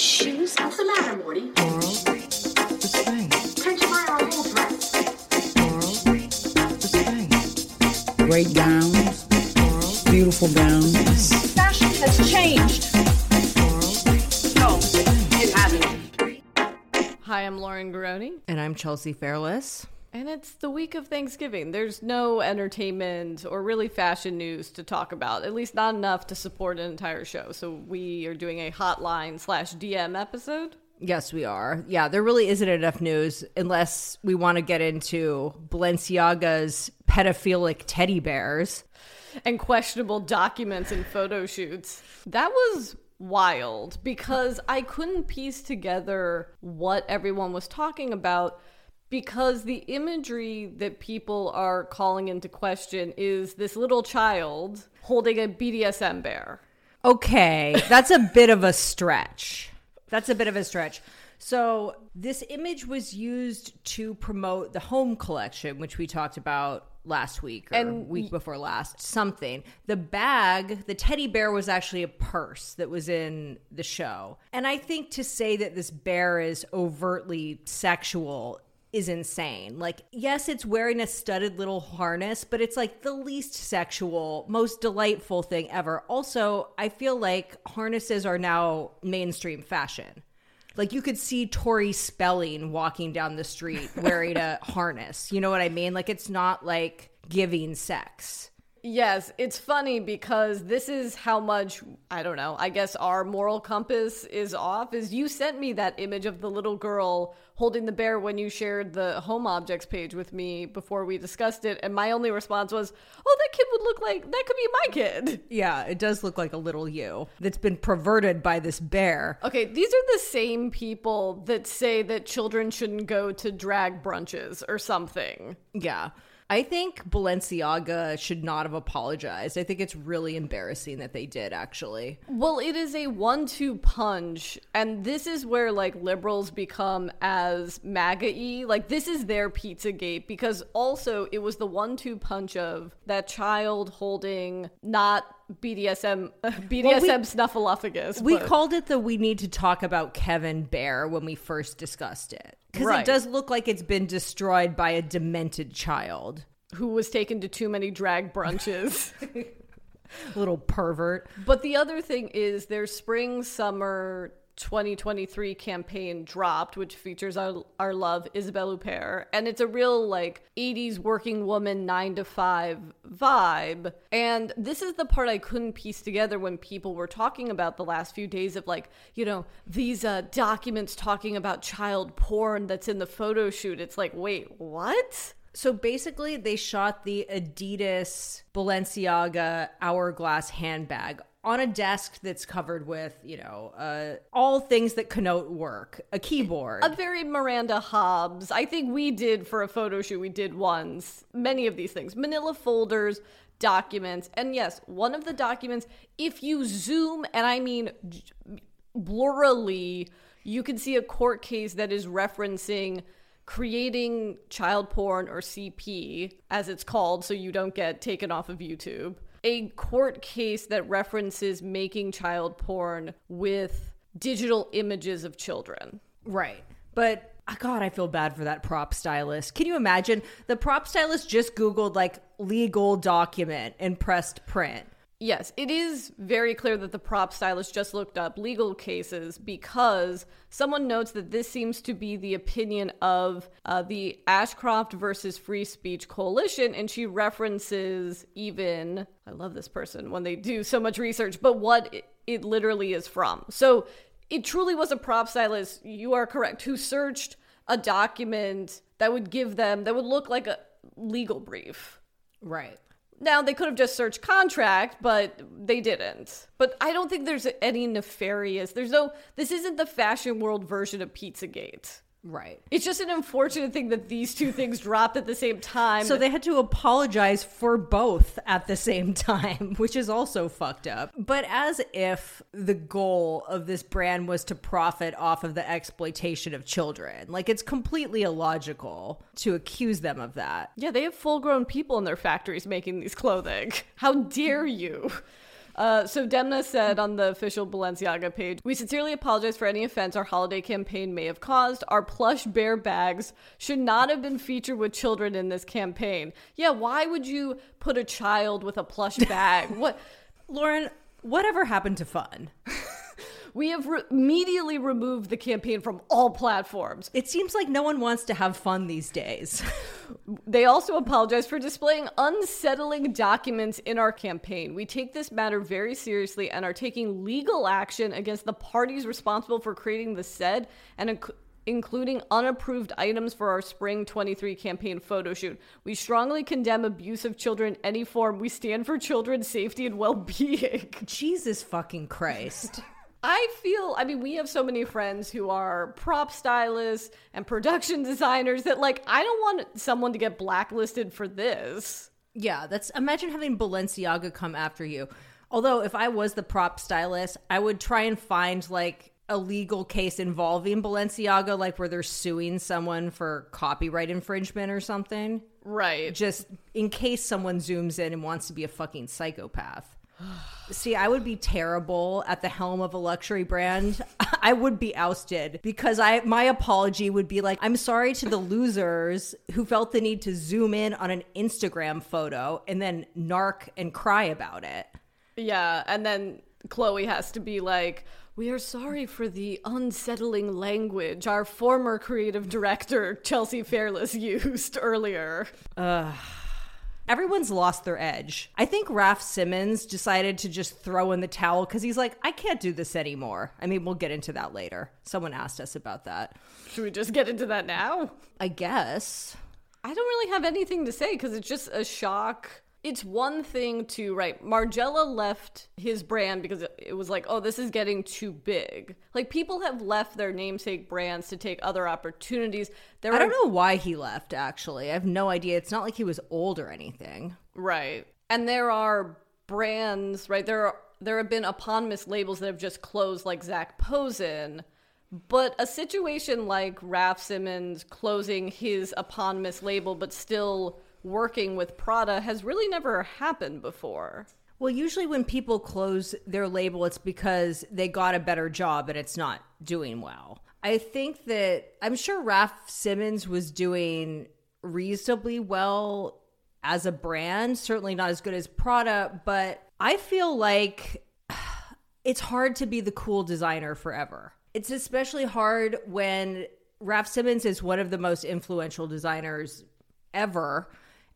shoes? What's the matter, Morty? Moral, restraint. Can't you buy our whole dress? Moral, restraint. Great gowns, beautiful gowns. Fashion has changed. No, it hasn't. Hi, I'm Lauren Garroni, And I'm Chelsea Fairless. And it's the week of Thanksgiving. There's no entertainment or really fashion news to talk about, at least not enough to support an entire show. So we are doing a hotline slash DM episode. Yes, we are. Yeah, there really isn't enough news unless we want to get into Balenciaga's pedophilic teddy bears. and questionable documents and photo shoots. That was wild because I couldn't piece together what everyone was talking about because the imagery that people are calling into question is this little child holding a BDSM bear. Okay, that's a bit of a stretch. That's a bit of a stretch. So, this image was used to promote the home collection, which we talked about last week or And week before last. Something. The bag, the teddy bear was actually a purse that was in the show. And I think to say that this bear is overtly sexual is insane. Like, yes, it's wearing a studded little harness, but it's like the least sexual, most delightful thing ever. Also, I feel like harnesses are now mainstream fashion. Like you could see Tori Spelling walking down the street wearing a harness. You know what I mean? Like it's not like giving sex. Yes, it's funny because this is how much I don't know. I guess our moral compass is off. Is you sent me that image of the little girl holding the bear when you shared the home objects page with me before we discussed it, and my only response was, "Oh, that kid would look like that could be my kid." Yeah, it does look like a little you that's been perverted by this bear. Okay, these are the same people that say that children shouldn't go to drag brunches or something. Yeah. I think Balenciaga should not have apologized. I think it's really embarrassing that they did actually. Well, it is a one two punch. And this is where like liberals become as MAGA y. Like, this is their Pizzagate because also it was the one two punch of that child holding not BDSM, BDSM snuffleupagus. We but- called it the we need to talk about Kevin Bear when we first discussed it. Because Right. it does look like it's been destroyed by a demented child. who was taken to too many drag brunches. Little pervert. But the other thing is there's spring summer 2023 campaign dropped, which features our, our love, Isabelle Huppert. And it's a real like 80s working woman nine to five vibe. And this is the part I couldn't piece together when people were talking about the last few days of like, you know, these uh, documents talking about child porn that's in the photo shoot. It's like, wait, what? So basically, they shot the Adidas Balenciaga hourglass handbag on a desk that's covered with, you know, uh, all things that connote work, a keyboard. a very Miranda Hobbs. I think we did for a photo shoot, we did once many of these things manila folders, documents. And yes, one of the documents, if you zoom, and I mean blurrily, you can see a court case that is referencing creating child porn or CP, as it's called, so you don't get taken off of YouTube. A court case that references making child porn with digital images of children. Right. But ah, God, I feel bad for that prop stylist. Can you imagine? The prop stylist just Googled like legal document and pressed print. Yes, it is very clear that the prop stylist just looked up legal cases because someone notes that this seems to be the opinion of uh, the Ashcroft versus Free Speech Coalition, and she references even, I love this person when they do so much research, but what it, it literally is from. So it truly was a prop stylist, you are correct, who searched a document that would give them, that would look like a legal brief. Right. Now they could have just searched contract, but they didn't. But I don't think there's any nefarious. There's no. This isn't the fashion world version of Pizzagate. Right. It's just an unfortunate thing that these two things dropped at the same time. So they had to apologize for both at the same time, which is also fucked up. But as if the goal of this brand was to profit off of the exploitation of children. Like it's completely illogical to accuse them of that. yeah, they have full grown people in their factories making these clothing. How dare you? Uh, so Demna said on the official Balenciaga page, "We sincerely apologize for any offense our holiday campaign may have caused. Our plush bear bags should not have been featured with children in this campaign. Yeah, why would you put a child with a plush bag? what?" Lauren, whatever happened to fun? We have re- immediately removed the campaign from all platforms. It seems like no one wants to have fun these days. They also apologize for displaying unsettling documents in our campaign. We take this matter very seriously and are taking legal action against the parties responsible for creating the said and inc- including unapproved items for our spring 23 campaign photo shoot. We strongly condemn abuse of children in any form. We stand for children's safety and well-being. Jesus fucking Christ. I feel, I mean, we have so many friends who are prop stylists and production designers that, like, I don't want someone to get blacklisted for this. Yeah, that's imagine having Balenciaga come after you. Although if I was the prop stylist, I would try and find like a legal case involving Balenciaga like where they're suing someone for copyright infringement or something. Right. Just in case someone zooms in and wants to be a fucking psychopath. See, I would be terrible at the helm of a luxury brand. I would be ousted because I my apology would be like, I'm sorry to the losers who felt the need to zoom in on an Instagram photo and then narc and cry about it. Yeah. And then Chloe has to be like, we are sorry for the unsettling language our former creative director, Chelsea Fairless, used earlier. Everyone's lost their edge. I think Raf Simons decided to just throw in the towel because he's like, I can't do this anymore. I mean, we'll get into that later. Someone asked us about that. Should we just get into that now? I guess. I don't really have anything to say because it's just a shock. It's one thing to, right, Margiela left his brand because it- was like, oh, this is getting too big. Like, people have left their namesake brands to take other opportunities. There I are- don't know why he left, actually. I have no idea. It's not like he was old or anything. Right. And there are brands, right? There are there have been eponymous labels that have just closed like Zac Posen. But a situation like Raf Simons closing his eponymous label but still working with Prada has really never happened before. Well, usually when people close their label, it's because they got a better job and it's not doing well. I think that I'm sure Raf Simons was doing reasonably well as a brand, certainly not as good as Prada, but I feel like it's hard to be the cool designer forever. It's especially hard when Raf Simons is one of the most influential designers ever.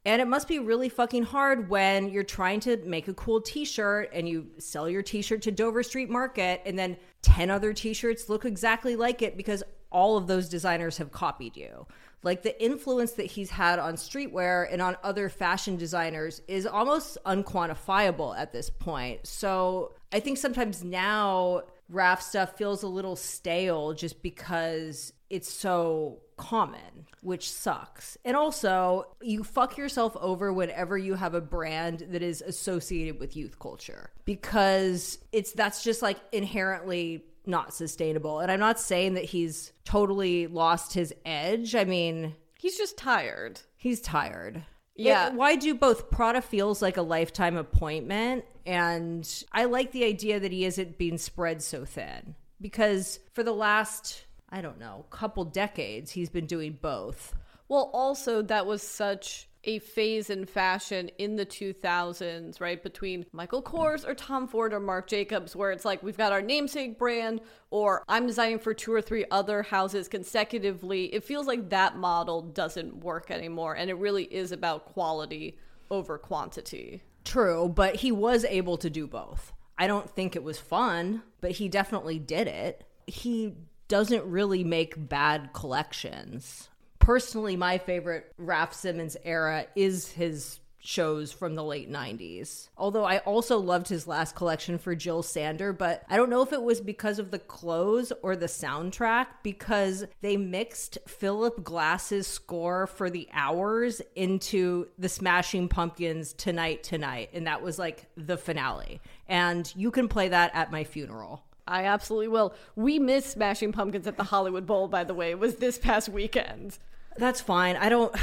And it must be really fucking hard when you're trying to make a cool t shirt and you sell your t shirt to Dover Street Market and then 10 other t shirts look exactly like it because all of those designers have copied you. Like the influence that he's had on streetwear and on other fashion designers is almost unquantifiable at this point. So I think sometimes now Raf stuff feels a little stale just because it's so common, which sucks. And also, you fuck yourself over whenever you have a brand that is associated with youth culture because it's that's just like inherently not sustainable. And I'm not saying that he's totally lost his edge. I mean, He's just tired. he's tired. Yeah. It- why do both Prada feels like a lifetime appointment and I like the idea that he isn't being spread so thin because for the last I don't know, couple decades he's been doing both. Well, also, that was such a phase in fashion in the 2000s, right? Between Michael Kors or Tom Ford or Marc Jacobs, where it's like we've got our namesake brand, or I'm designing for two or three other houses consecutively. It feels like that model doesn't work anymore. And it really is about quality over quantity. True, but he was able to do both. I don't think it was fun, but he definitely did it. He doesn't really make bad collections. Personally, my favorite Raf Simons era is his shows from the late 90s. Although I also loved his last collection for Jil Sander, but I don't know if it was because of the clothes or the soundtrack because they mixed Philip Glass's score for the hours into the Smashing Pumpkins Tonight Tonight and that was like the finale. And you can play that at my funeral. I absolutely will. We missed Smashing Pumpkins at the Hollywood Bowl, by the way. It was this past weekend. That's fine. I don't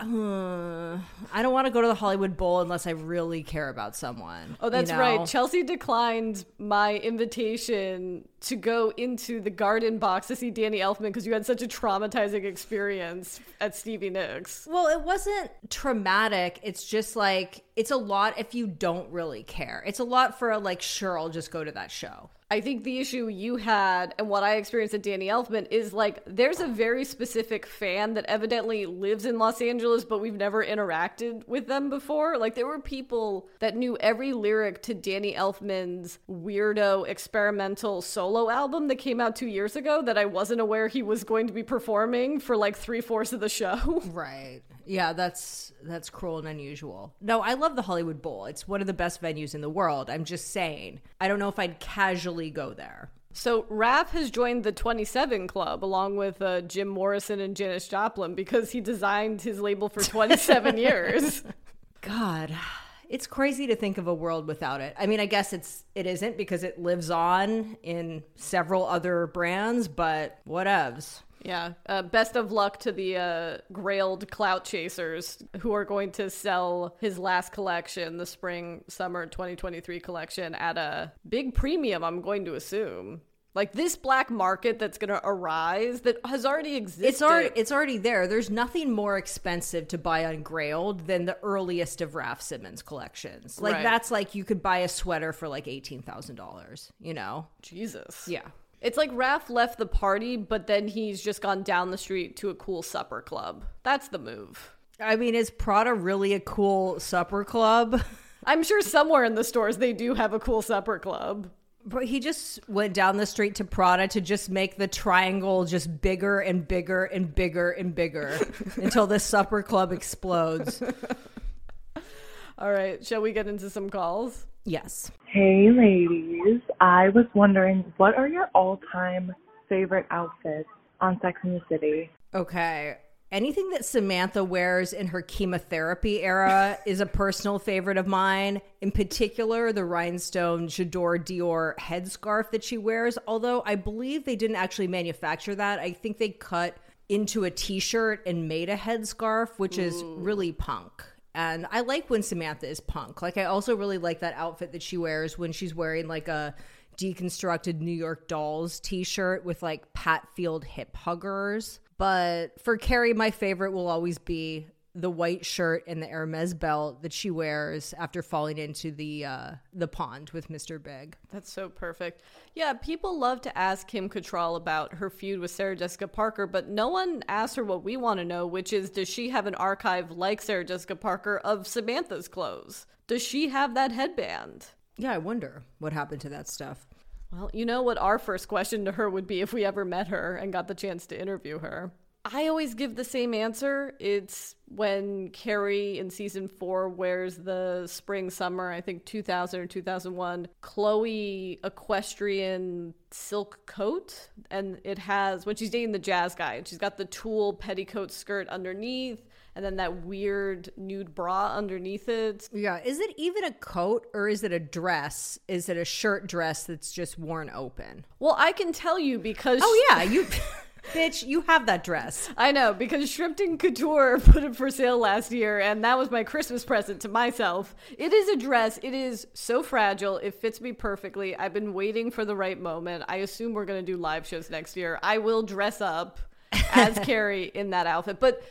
uh, I don't want to go to the Hollywood Bowl unless I really care about someone. Oh, that's you know? right. Chelsea declined my invitation to go into the garden box to see Danny Elfman because you had such a traumatizing experience at Stevie Nicks. Well, it wasn't traumatic. It's just like it's a lot if you don't really care. It's a lot for a like sure I'll just go to that show. I think the issue you had and what I experienced at Danny Elfman is like there's a very specific fan that evidently lives in Los Angeles, but we've never interacted with them before. Like there were people that knew every lyric to Danny Elfman's weirdo experimental solo album that came out two years ago that I wasn't aware he was going to be performing for like three fourths of the show. Right. Yeah, that's that's cruel and unusual. No, I love the Hollywood Bowl. It's one of the best venues in the world. I'm just saying. I don't know if I'd casually go there. So Raf has joined the 27 Club along with uh, Jim Morrison and Janis Joplin because he designed his label for 27 years. God, it's crazy to think of a world without it. I mean, I guess it's it isn't because it lives on in several other brands, but whatevs. Yeah. Uh, best of luck to the uh, grailed clout chasers who are going to sell his last collection, the spring summer 2023 collection, at a big premium, I'm going to assume. Like this black market that's going to arise that has already existed. It's already it's already there. There's nothing more expensive to buy on Grailed than the earliest of Raf Simons collections. Like Right. that's like you could buy a sweater for like eighteen thousand dollars. You know? Jesus. Yeah. It's like Raf left the party, but then he's just gone down the street to a cool supper club. That's the move. I mean, is Prada really a cool supper club? I'm sure somewhere in the stores they do have a cool supper club. But he just went down the street to Prada to just make the triangle just bigger and bigger and bigger and bigger until the supper club explodes. All right, shall we get into some calls? Yes. Hey, ladies. I was wondering, what are your all time favorite outfits on Sex and the City? Okay. Anything that Samantha wears in her chemotherapy era is a personal favorite of mine. In particular, the rhinestone J'adore Dior headscarf that she wears. Although I believe they didn't actually manufacture that. I think they cut into a t shirt and made a headscarf, which is really punk. And I like when Samantha is punk. Like, I also really like that outfit that she wears when she's wearing like a deconstructed New York Dolls t shirt with like Pat Field hip huggers. But for Carrie, my favorite will always be the white shirt and the Hermes belt that she wears after falling into the uh, the pond with Mr. Big. That's so perfect. Yeah, people love to ask Kim Cattrall about her feud with Sarah Jessica Parker, but no one asks her what we want to know, which is does she have an archive like Sarah Jessica Parker of Samantha's clothes? Does she have that headband? Yeah, I wonder what happened to that stuff. Well, you know what our first question to her would be if we ever met her and got the chance to interview her. I always give the same answer. It's when Carrie in season four wears the spring summer, I think 2000 or 2001, Chloe equestrian silk coat. And it has, when she's dating the jazz guy, and she's got the tulle petticoat skirt underneath, and then that weird nude bra underneath it. Yeah, is it even a coat or is it a dress? Is it a shirt dress that's just worn open? Well, I can tell you because. Oh yeah, you bitch, you have that dress. I know because Shrimpton Couture put it for sale last year, and that was my Christmas present to myself. It is a dress. It is so fragile. It fits me perfectly. I've been waiting for the right moment. I assume we're going to do live shows next year. I will dress up as Carrie in that outfit. But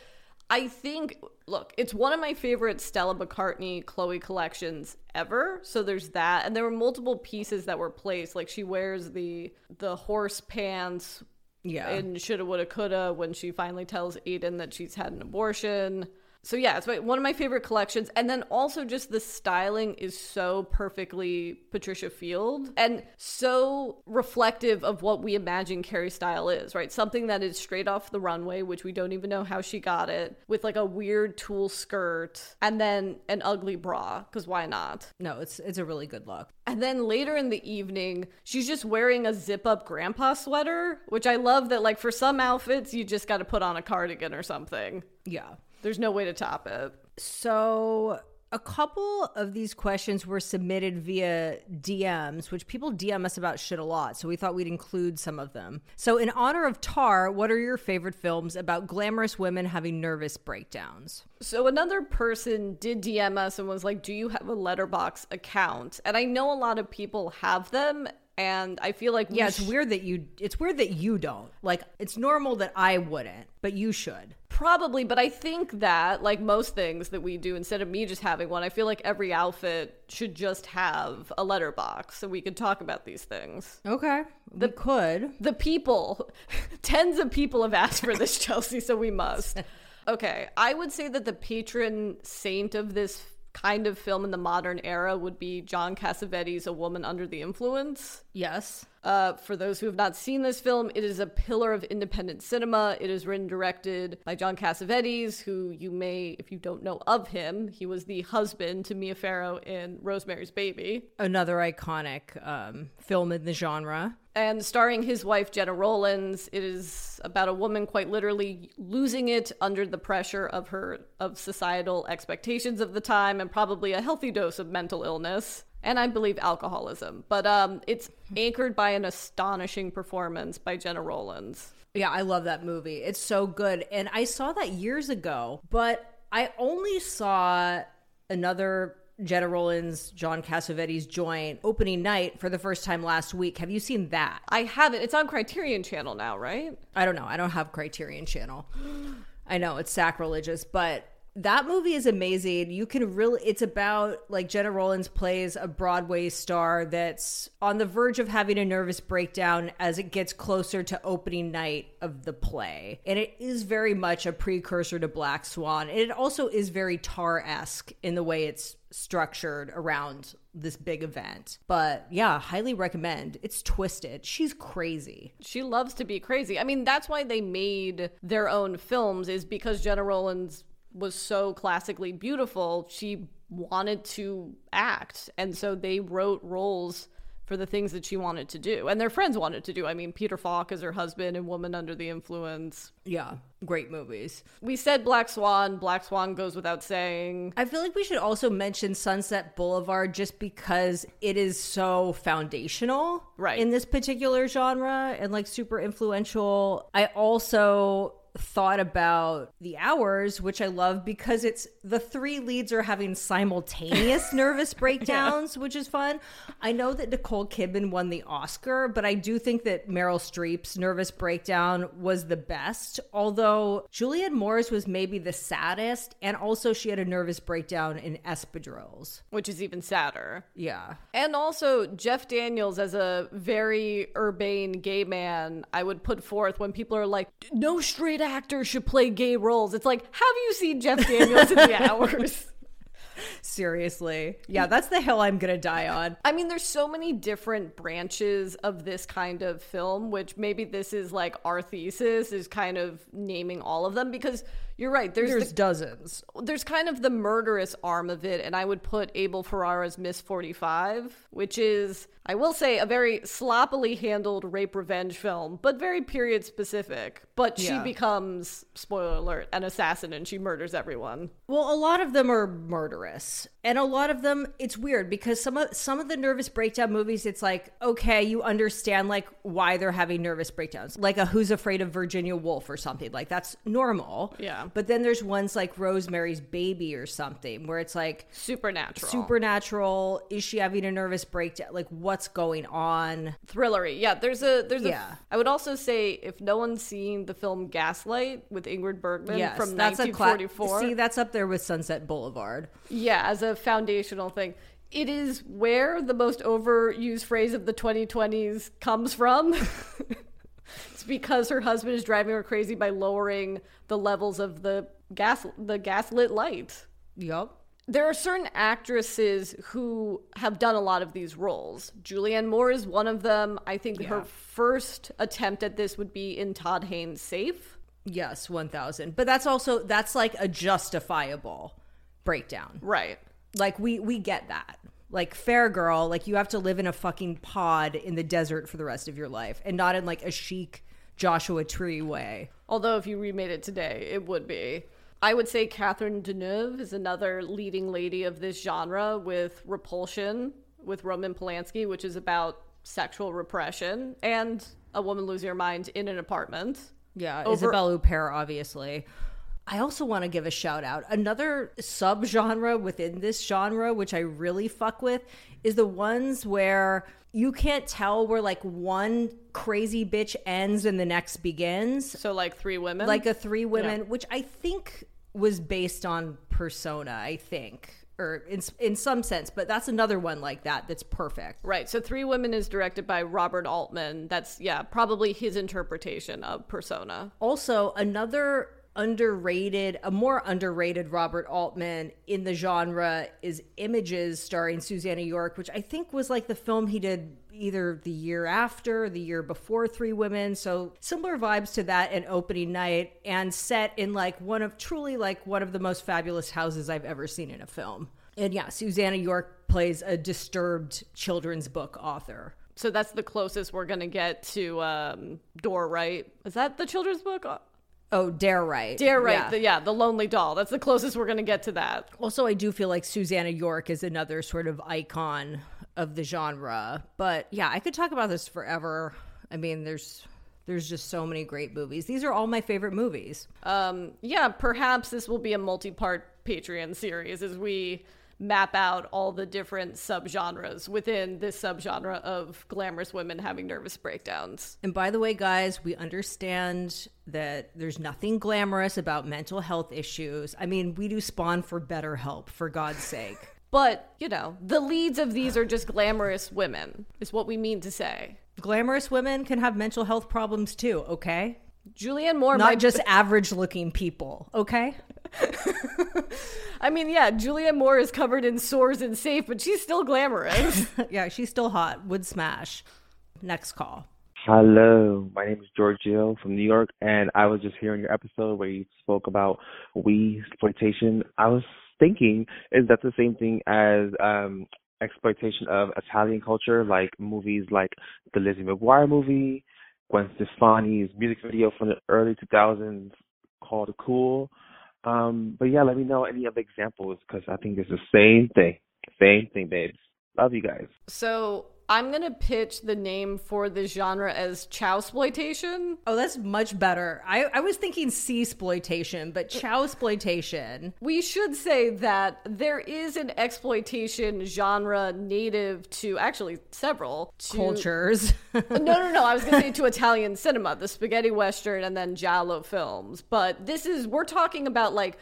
I think, look, it's one of my favorite Stella McCartney Chloe collections ever. So there's that, and there were multiple pieces that were placed. Like she wears the the horse pants Yeah. in shoulda woulda coulda when she finally tells aiden that she's had an abortion so yeah it's my, one of my favorite collections and then also just the styling is so perfectly patricia field and so reflective of what we imagine carrie style is right something that is straight off the runway which we don't even know how she got it with like a weird tulle skirt and then an ugly bra because why not no, it's it's a really good look. and then later in the evening, she's just wearing a zip up grandpa sweater, which I love that, like, for some outfits, you just got to put on a cardigan or something. Yeah. There's no way to top it. So a couple of these questions were submitted via DMs, which people DM us about shit a lot. So we thought we'd include some of them. So, in honor of Tar, what are your favorite films about glamorous women having nervous breakdowns? So another person did DM us and was like, "Do you have a Letterboxd account?" And I know a lot of people have them, and I feel like we Yeah, it's weird that you. It's weird that you don't. Like, it's normal that I wouldn't, but you should. Probably, but I think that, like most things that we do, instead of me just having one, I feel like every outfit should just have a Letterboxd so we could talk about these things. Okay, we could. The people, tens of people have asked for this, Chelsea, so we must. Okay, I would say that the patron saint of this kind of film in the modern era would be John Cassavetes' A Woman Under the Influence. Yes. Uh, for those who have not seen this film, it is a pillar of independent cinema. It is written and directed by John Cassavetes, who you may, if you don't know of him, he was the husband to Mia Farrow in Rosemary's Baby. Another iconic um, film in the genre. And starring his wife, Gena Rowlands, it is about a woman quite literally losing it under the pressure of her of societal expectations of the time and probably a healthy dose of mental illness and I believe alcoholism. But um, it's anchored by an astonishing performance by Gena Rowlands. Yeah, I love that movie. It's so good. And I saw that years ago, but I only saw another Gena Rowlands, John Cassavetes joint opening night for the first time last week. Have you seen that? I haven't. It's on Criterion Channel now, right? I don't know. I don't have Criterion Channel. I know it's sacrilegious, but that movie is amazing. You can really, it's about like Gena Rowlands plays a Broadway star that's on the verge of having a nervous breakdown as it gets closer to opening night of the play. And it is very much a precursor to Black Swan. And it also is very tar esque in the way it's structured around this big event. But yeah, highly recommend. It's twisted. She's crazy. She loves to be crazy. I mean, that's why they made their own films, is because Gena Rowlands was so classically beautiful. She wanted to act. And so they wrote roles for the things that she wanted to do. And their friends wanted to do. I mean, Peter Falk is her husband in Woman Under the Influence. Yeah, great movies. We said Black Swan. Black Swan goes without saying. I feel like we should also mention Sunset Boulevard just because it is so foundational Right. in this particular genre and like super influential. I also thought about the hours which i love because it's the three leads are having simultaneous nervous breakdowns which is fun. I know that nicole kidman won the oscar but i do think that meryl streep's nervous breakdown was the best. Although julianne moore's was maybe the saddest and also she had a nervous breakdown in espadrilles. Which is even sadder. yeah. And also, Jeff Daniels, as a very urbane gay man, I would put forth when people are like, no straight actor should play gay roles. It's like, have you seen Jeff Daniels in the hours? seriously yeah that's the hill i'm gonna die on I mean, there's so many different branches of this kind of film, which maybe this is like our thesis is kind of naming all of them because you're right. There's, there's the, dozens there's kind of the murderous arm of it, and I would put Abel Ferrara's Miss 45, which is, I will say, a very sloppily handled rape revenge film, but very period specific. But she Yeah. becomes, spoiler alert, an assassin and she murders everyone. Well, a lot of them are murderous. And a lot of them it's weird because some of some of the nervous breakdown movies it's like, okay, you understand like why they're having nervous breakdowns. Like a Who's Afraid of Virginia Woolf or something. Like that's normal. Yeah. But then there's ones like Rosemary's Baby or something where it's like Supernatural. supernatural, is she having a nervous breakdown? Like what's going on? thrillery. Yeah, there's a there's a. Yeah. I would also say if no one's seen the film Gaslight with Ingrid Bergman Yes, from that's a cla- 1944, See, that's up there with Sunset Boulevard. yeah, as a foundational thing. It is where the most overused phrase of the 2020s comes from. it's because her husband is driving her crazy by lowering the levels of the gas the gaslit light. Yup. There are certain actresses who have done a lot of these roles. Julianne Moore is one of them. I think her first attempt at this would be in Todd Haynes' Safe. Yes, 1000. But that's also that's like a justifiable breakdown. Right. Like we we get that. Like fair girl, like you have to live in a fucking pod in the desert for the rest of your life and not in like a chic Joshua Tree way. Although if you remade it today, it would be. I would say Catherine Deneuve is another leading lady of this genre with Repulsion with Roman Polanski, which is about sexual repression and a woman losing her mind in an apartment. Yeah, Over- Isabelle Huppert, obviously. I also want to give a shout out. Another subgenre within this genre, which I really fuck with, is the ones where you can't tell where like one crazy bitch ends and the next begins. So like three women. Like a three women, Yeah. which I think was based on Persona, I think, or in, in some sense, but that's another one like that that's perfect. Right. So Three Women is directed by Robert Altman. That's yeah, probably his interpretation of Persona. Also, another underrated, a more underrated Robert Altman in the genre is Images starring Susannah York, which I think was like the film he did either the year after, the year before Three Women. So similar vibes to that and opening night and set in like one of truly like one of the most fabulous houses I've ever seen in a film. And yeah, Susannah York plays a disturbed children's book author. So that's the closest we're gonna get to um, Door Right. Is that the children's book? Oh, Dare Wright. Dare Wright. Yeah. The, yeah, the Lonely Doll. That's the closest we're gonna get to that. Also, I do feel like Susannah York is another sort of icon of the genre. But yeah, I could talk about this forever. I mean, there's there's just so many great movies. These are all my favorite movies. Um, yeah, perhaps this will be a multi-part Patreon series as we map out all the different subgenres within this subgenre of glamorous women having nervous breakdowns. And by the way, guys, we understand that there's nothing glamorous about mental health issues. I mean, we do spawn for better help, for God's sake. But, you know, the leads of these are just glamorous women, is what we mean to say. Glamorous women can have mental health problems too, okay? Julianne Moore Not might just average looking people, okay? I mean, yeah, Julianne Moore is covered in sores and safe, but she's still glamorous. yeah, she's still hot. Would smash. Next call. Hello, my name is Giorgio from New York, and I was just hearing your episode where you spoke about we exploitation. I was thinking, is that the same thing as um exploitation of Italian culture, like movies like the Lizzie McGuire movie, Gwen Stefani's music video from the early 2000s called "Cool"? Um, but yeah, let me know any other examples because I think it's the same thing, same thing, babes. Love you guys. so I'm going to pitch the name for the genre as chow exploitation. Oh, that's much better. I, I was thinking sea exploitation, but chow exploitation. We should say that there is an exploitation genre native to actually several to, Cultures. no, no, no. I was going to say to Italian cinema, the spaghetti western and then giallo films. But this is we're talking about like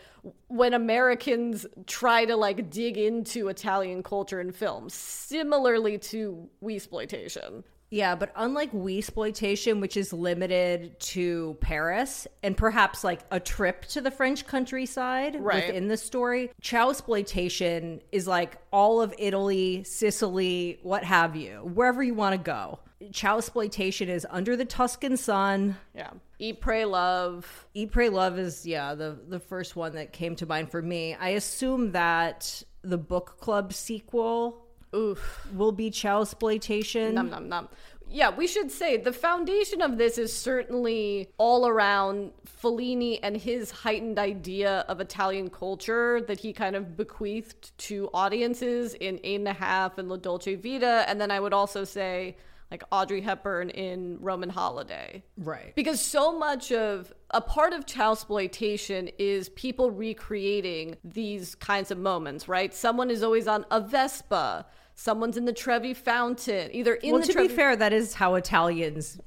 when Americans try to like dig into Italian culture and film, similarly to we exploitation. yeah, but unlike we exploitation, which is limited to Paris and perhaps like a trip to the French countryside Right. within the story, chow exploitation is like all of Italy, Sicily, what have you, wherever you want to go. Chow exploitation is under the Tuscan sun. Yeah, eat, pray, love. Eat, Pray, Love is yeah the the first one that came to mind for me. I assume that the book club sequel Oof. will be Chow exploitation. Num num num. Yeah, we should say the foundation of this is certainly all around Fellini and his heightened idea of Italian culture that he kind of bequeathed to audiences in Eight and a Half and La Dolce Vita. And then I would also say, like, Audrey Hepburn in Roman Holiday. Right. Because so much of a part of child exploitation is people recreating these kinds of moments, right? Someone is always on a Vespa. Someone's in the Trevi Fountain, either in well, the to Trevi. be fair, that is how Italians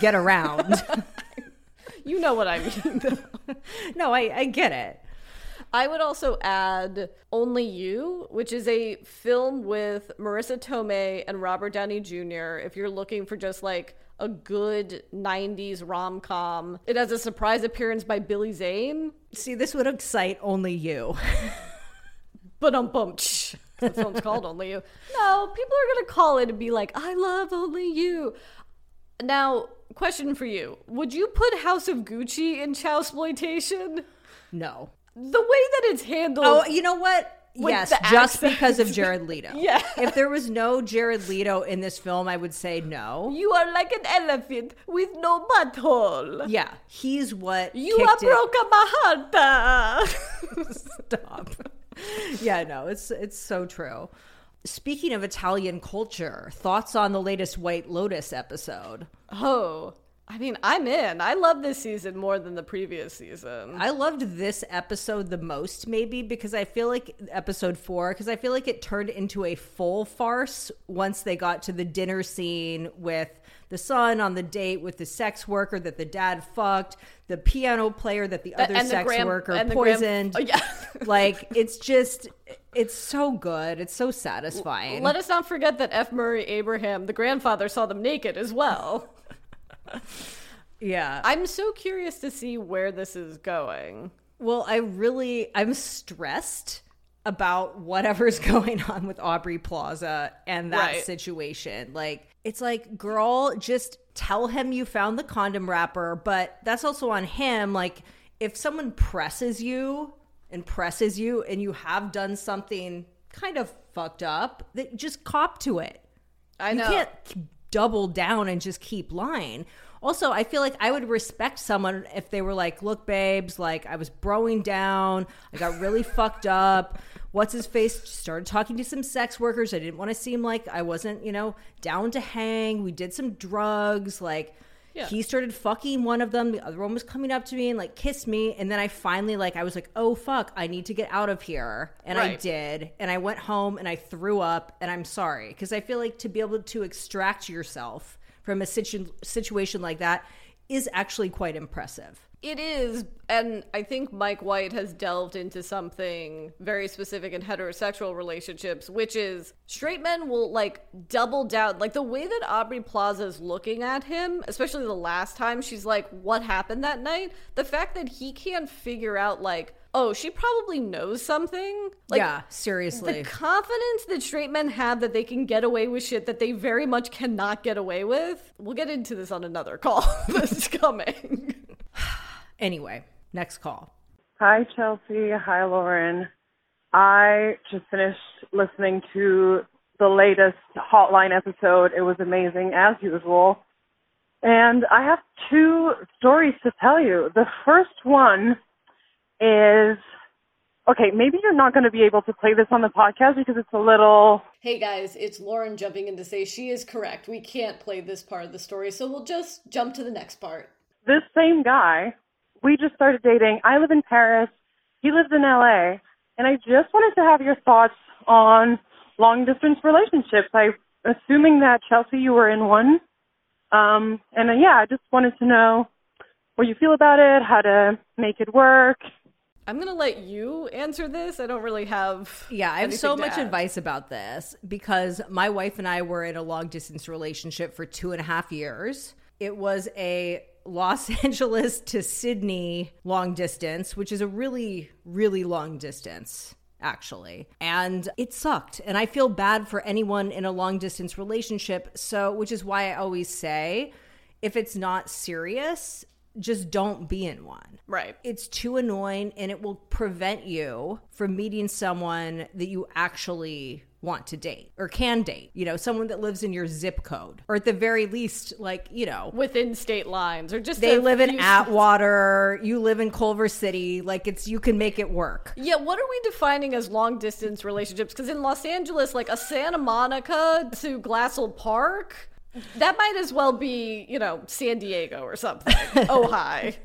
get around. you know what I mean. no, I, I get it. I would also add Only You, which is a film with Marisa Tomei and Robert Downey Jr. If you're looking for just like a good 90s rom com, it has a surprise appearance by Billy Zane. See, this would excite only you. But um bum. That film's called Only You. No, people are gonna call it and be like, "I love Only You." Now, question for you: Would you put House of Gucci in Chow exploitation? No. The way that it's handled. Oh, you know what? yes, just because of Jared Leto. Yeah. If there was no Jared Leto in this film, I would say no. You are like an elephant with no butthole. Yeah, he's what You are it- broke my heart. Stop. yeah, no, it's it's so true. Speaking of Italian culture, thoughts on the latest White Lotus episode? oh, I mean, I'm in. I love this season more than the previous season. I loved this episode the most, maybe because I feel like episode four, because I feel like it turned into a full farce once they got to the dinner scene with the son on the date with the sex worker that the dad fucked, the piano player that the other and the sex worker the grand- poisoned. Oh, yeah. like it's just, it's so good. It's so satisfying. Let us not forget that F. Murray Abraham, the grandfather, saw them naked as well. yeah. I'm so curious to see where this is going. Well, I really I'm stressed about whatever's going on with Aubrey Plaza and that Right. situation. Like it's like, girl, just tell him you found the condom wrapper, but that's also on him. Like if someone presses you and presses you and you have done something kind of fucked up, that just cop to it. I You know. can't double down and just keep lying. Also, I feel like I would respect someone if they were like, "Look, babes, like I was broing down, I got really fucked up. What's his face started talking to some sex workers. I didn't want to seem like I wasn't, you know, down to hang. We did some drugs, like." Yeah. He started fucking one of them. The other one was coming up to me and like kissed me. And then I finally like I was like, oh fuck, I need to get out of here. And I did. And I went home and I threw up. And I'm sorry because I feel like to be able to extract yourself from a situ- situation like that is actually quite impressive. It is, and I think Mike White has delved into something very specific in heterosexual relationships, which is straight men will like double down. Like the way that Aubrey Plaza is looking at him, especially the last time she's like, What happened that night? The fact that he can't figure out, like, oh, she probably knows something. Like, yeah, seriously. the confidence that straight men have that they can get away with shit that they very much cannot get away with. We'll get into this on another call that's coming. Anyway, next call. Hi, Chelsea. Hi, Lauren. I just finished listening to the latest Hotline episode. It was amazing, as usual. And I have two stories to tell you. The first one is okay, maybe you're not going to be able to play this on the podcast because it's a little Hey guys, it's Lauren jumping in to say she is correct. We can't play this part of the story, so we'll just jump to the next part. this same guy, we just started dating. I live in Paris. He lives in LA. And I just wanted to have your thoughts on long distance relationships. I assuming that Chelsea you were in one. Um and uh, yeah, I just wanted to know what you feel about it, how to make it work. I'm gonna let you answer this. I don't really have. Yeah, I have so to much add. advice about this because my wife and I were in a long distance relationship for two and a half years. It was a Los Angeles to Sydney long distance, which is a really, really long distance. Actually, and it sucked. And I feel bad for anyone in a long distance relationship. So, which is why I always say if it's not serious, just don't be in one Right. it's too annoying and it will prevent you from meeting someone that you actually want to date or can date. You know, someone that lives in your zip code or at the very least, like, you know, Within state lines, or just they live in Atwater, you live in Culver City, like it's you can make it work. Yeah, what are we defining as long distance relationships? Because in Los Angeles, like a Santa Monica to Glassell Park, that might as well be, you know, San Diego or something. oh, hi.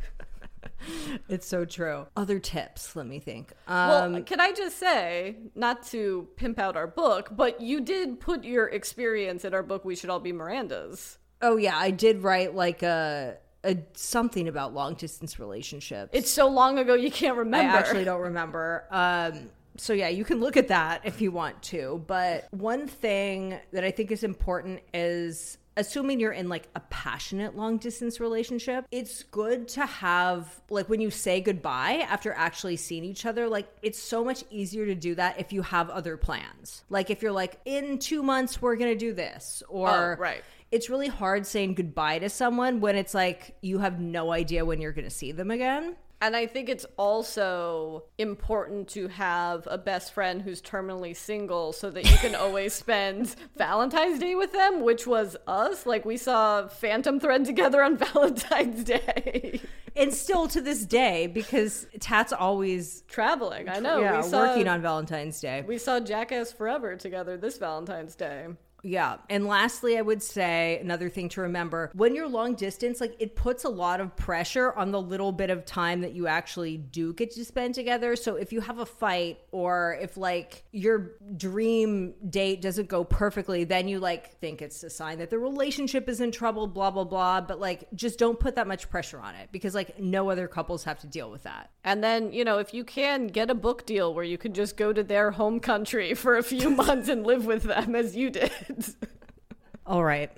It's so true. Other tips, let me think. Well, Um can I just say, not to pimp out our book, but you did put your experience in our book, We Should All Be Miranda's. oh yeah, I did write like a a something about long distance relationships. It's so long ago you can't remember. I actually don't remember. Um, so yeah, you can look at that if you want to. But one thing that I think is important is assuming you're in like a passionate long distance relationship, it's good to have like when you say goodbye after actually seeing each other, like it's so much easier to do that if you have other plans. Like if you're like in 2 months we're going to do this or Oh, right. it's really hard saying goodbye to someone when it's like you have no idea when you're going to see them again. And I think it's also important to have a best friend who's terminally single so that you can always spend Valentine's Day with them, which was us. Like we saw Phantom Thread together on Valentine's Day. And still to this day, because Tat's always Traveling, I know. yeah, we saw, working on Valentine's Day. We saw Jackass Forever together this Valentine's Day. Yeah. And lastly, I would say another thing to remember when you're long distance, like it puts a lot of pressure on the little bit of time that you actually do get to spend together. So if you have a fight or if like your dream date doesn't go perfectly, then you like think it's a sign that the relationship is in trouble, blah, blah, blah. But like just don't put that much pressure on it because like no other couples have to deal with that. And then, you know, if you can get a book deal where you can just go to their home country for a few months and live with them as you did. All right.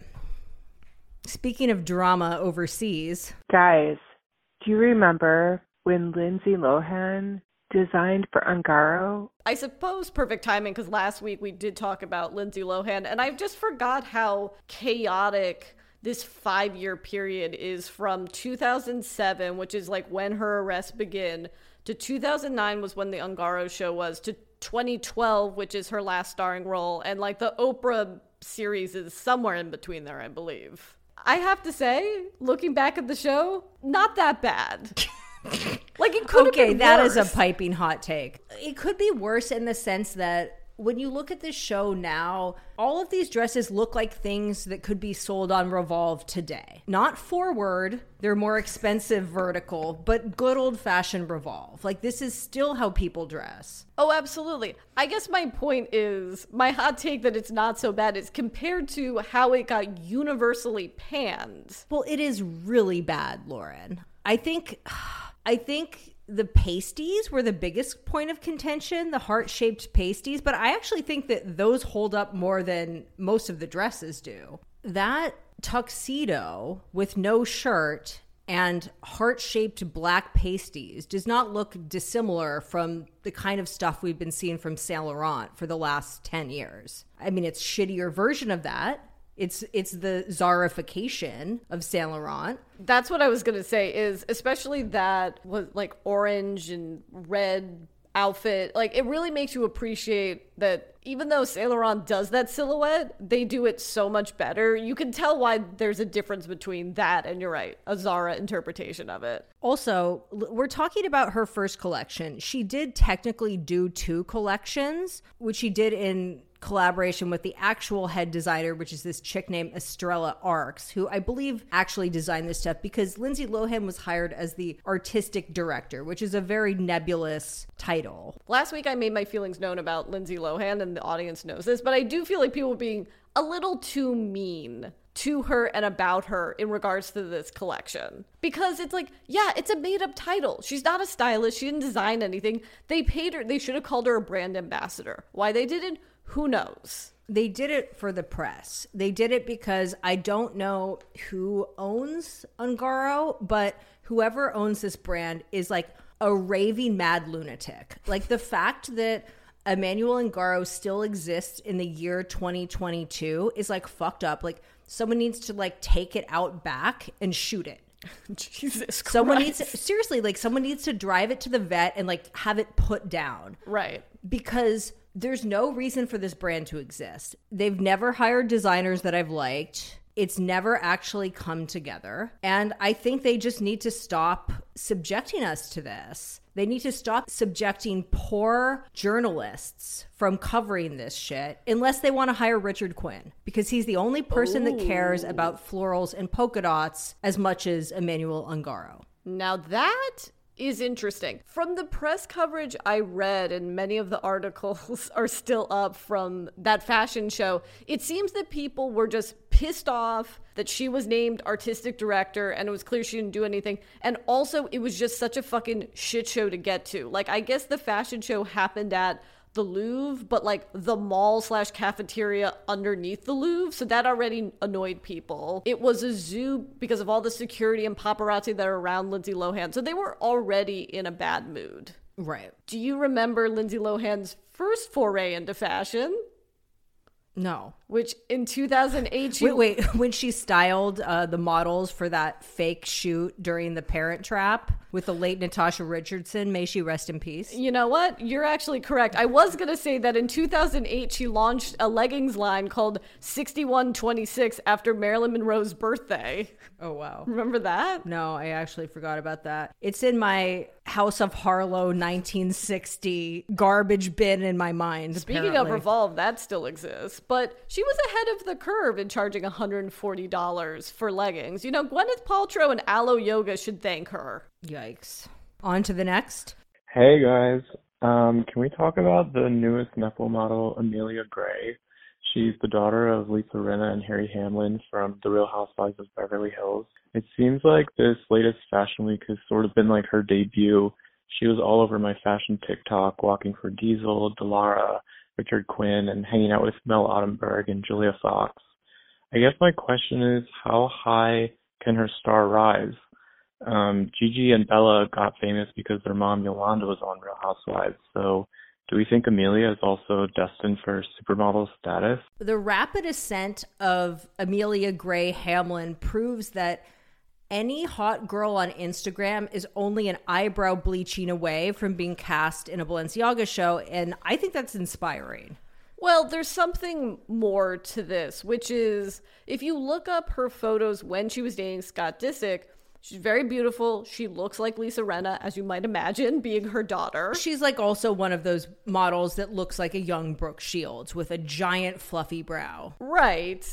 Speaking of drama overseas, Guys, do you remember when Lindsay Lohan designed for Ungaro? I suppose perfect timing because last week we did talk about Lindsay Lohan, and I just forgot how chaotic this five year period is from 2007, which is like when her arrest began, to 2009 was when the Ungaro show was, to 2012, which is her last starring role, and like the Oprah series is somewhere in between there, I believe. I have to say, looking back at the show, not that bad. like it could be okay, that is a worse. piping hot take. It could be worse in the sense that when you look at this show now, all of these dresses look like things that could be sold on Revolve today. Not forward, they're more expensive vertical, but good old fashioned Revolve. Like this is still how people dress. Oh, absolutely. I guess my point is my hot take that it's not so bad is compared to how it got universally panned. Well, it is really bad, Lauren. I think I think the pasties were the biggest point of contention, the heart-shaped pasties, but I actually think that those hold up more than most of the dresses do. That tuxedo with no shirt and heart-shaped black pasties does not look dissimilar from the kind of stuff we've been seeing from Saint Laurent for the last 10 years. I mean, it's shittier version of that. It's it's the zarification of Saint Laurent. That's what I was going to say is especially that was like orange and red outfit. Like it really makes you appreciate that even though Saint Laurent does that silhouette, they do it so much better. You can tell why there's a difference between that and you're right, a Zara interpretation of it. Also, we're talking about her first collection. She did technically do two collections, which she did in collaboration with the actual head designer, which is this chick named Estrella Archs, who I believe actually designed this stuff because Lindsay Lohan was hired as the artistic director, which is a very nebulous title. Last week I made my feelings known about Lindsay Lohan and the audience knows this, but I do feel like people being a little too mean to her and about her in regards to this collection. Because it's like, yeah, it's a made up title. She's not a stylist. She didn't design anything. They paid her, they should have called her a brand ambassador. Why they didn't, who knows? They did it for the press. They did it because I don't know who owns Ungaro, but whoever owns this brand is like a raving mad lunatic. Like the fact that Emmanuel Ungaro still exists in the year 2022 is like fucked up. Like someone needs to like take it out back and shoot it. Jesus Christ. Someone needs to, seriously like someone needs to drive it to the vet and like have it put down Right. because there's no reason for this brand to exist. They've never hired designers that I've liked. It's never actually come together. And I think they just need to stop subjecting us to this. They need to stop subjecting poor journalists from covering this shit unless they want to hire Richard Quinn because he's the only person that cares about florals and polka dots as much as Emmanuel Ungaro. Now that is interesting. From the press coverage I read, and many of the articles are still up from that fashion show, it seems that people were just pissed off that she was named artistic director and it was clear she didn't do anything. And also, it was just such a fucking shit show to get to. Like, I guess the fashion show happened at the Louvre, but like the mall slash cafeteria underneath the Louvre. So that already annoyed people. It was a zoo because of all the security and paparazzi that are around Lindsay Lohan. So they were already in a bad mood. Right. Do you remember Lindsay Lohan's first foray into fashion? No. Which in 2008, she Wait, wait. When she styled uh, the models for that fake shoot during the Parent Trap, with the late Natasha Richardson. May she rest in peace. You know what? You're actually correct. I was going to say that in 2008, she launched a leggings line called 6126 after Marilyn Monroe's birthday. Oh, wow. Remember that? No, I actually forgot about that. It's in my House of Harlow 1960 garbage bin in my mind. Speaking apparently. of Revolve, that still exists. But she was ahead of the curve in charging $140 for leggings. You know, Gwyneth Paltrow and Alo Yoga should thank her. Yikes. On to the next. Hey guys, um, can we talk about the newest Nepal model, Amelia Gray? She's the daughter of Lisa Rinna and Harry Hamlin from The Real Housewives of Beverly Hills. It seems like this latest fashion week has sort of been like her debut. She was all over my fashion TikTok, walking for Diesel, Delara, Richard Quinn, and hanging out with Mel Ottenberg and Julia Fox. I guess my question is, how high can her star rise? Um, Gigi and Bella got famous because their mom Yolanda was on Real Housewives. So, do we think Amelia is also destined for supermodel status? The rapid ascent of Amelia Gray Hamlin proves that any hot girl on Instagram is only an eyebrow bleaching away from being cast in a Balenciaga show. And I think that's inspiring. Well, there's something more to this, which is if you look up her photos when she was dating Scott Disick, she's very beautiful. She looks like Lisa Rinna, as you might imagine, being her daughter. She's like also one of those models that looks like a young Brooke Shields with a giant fluffy brow. Right.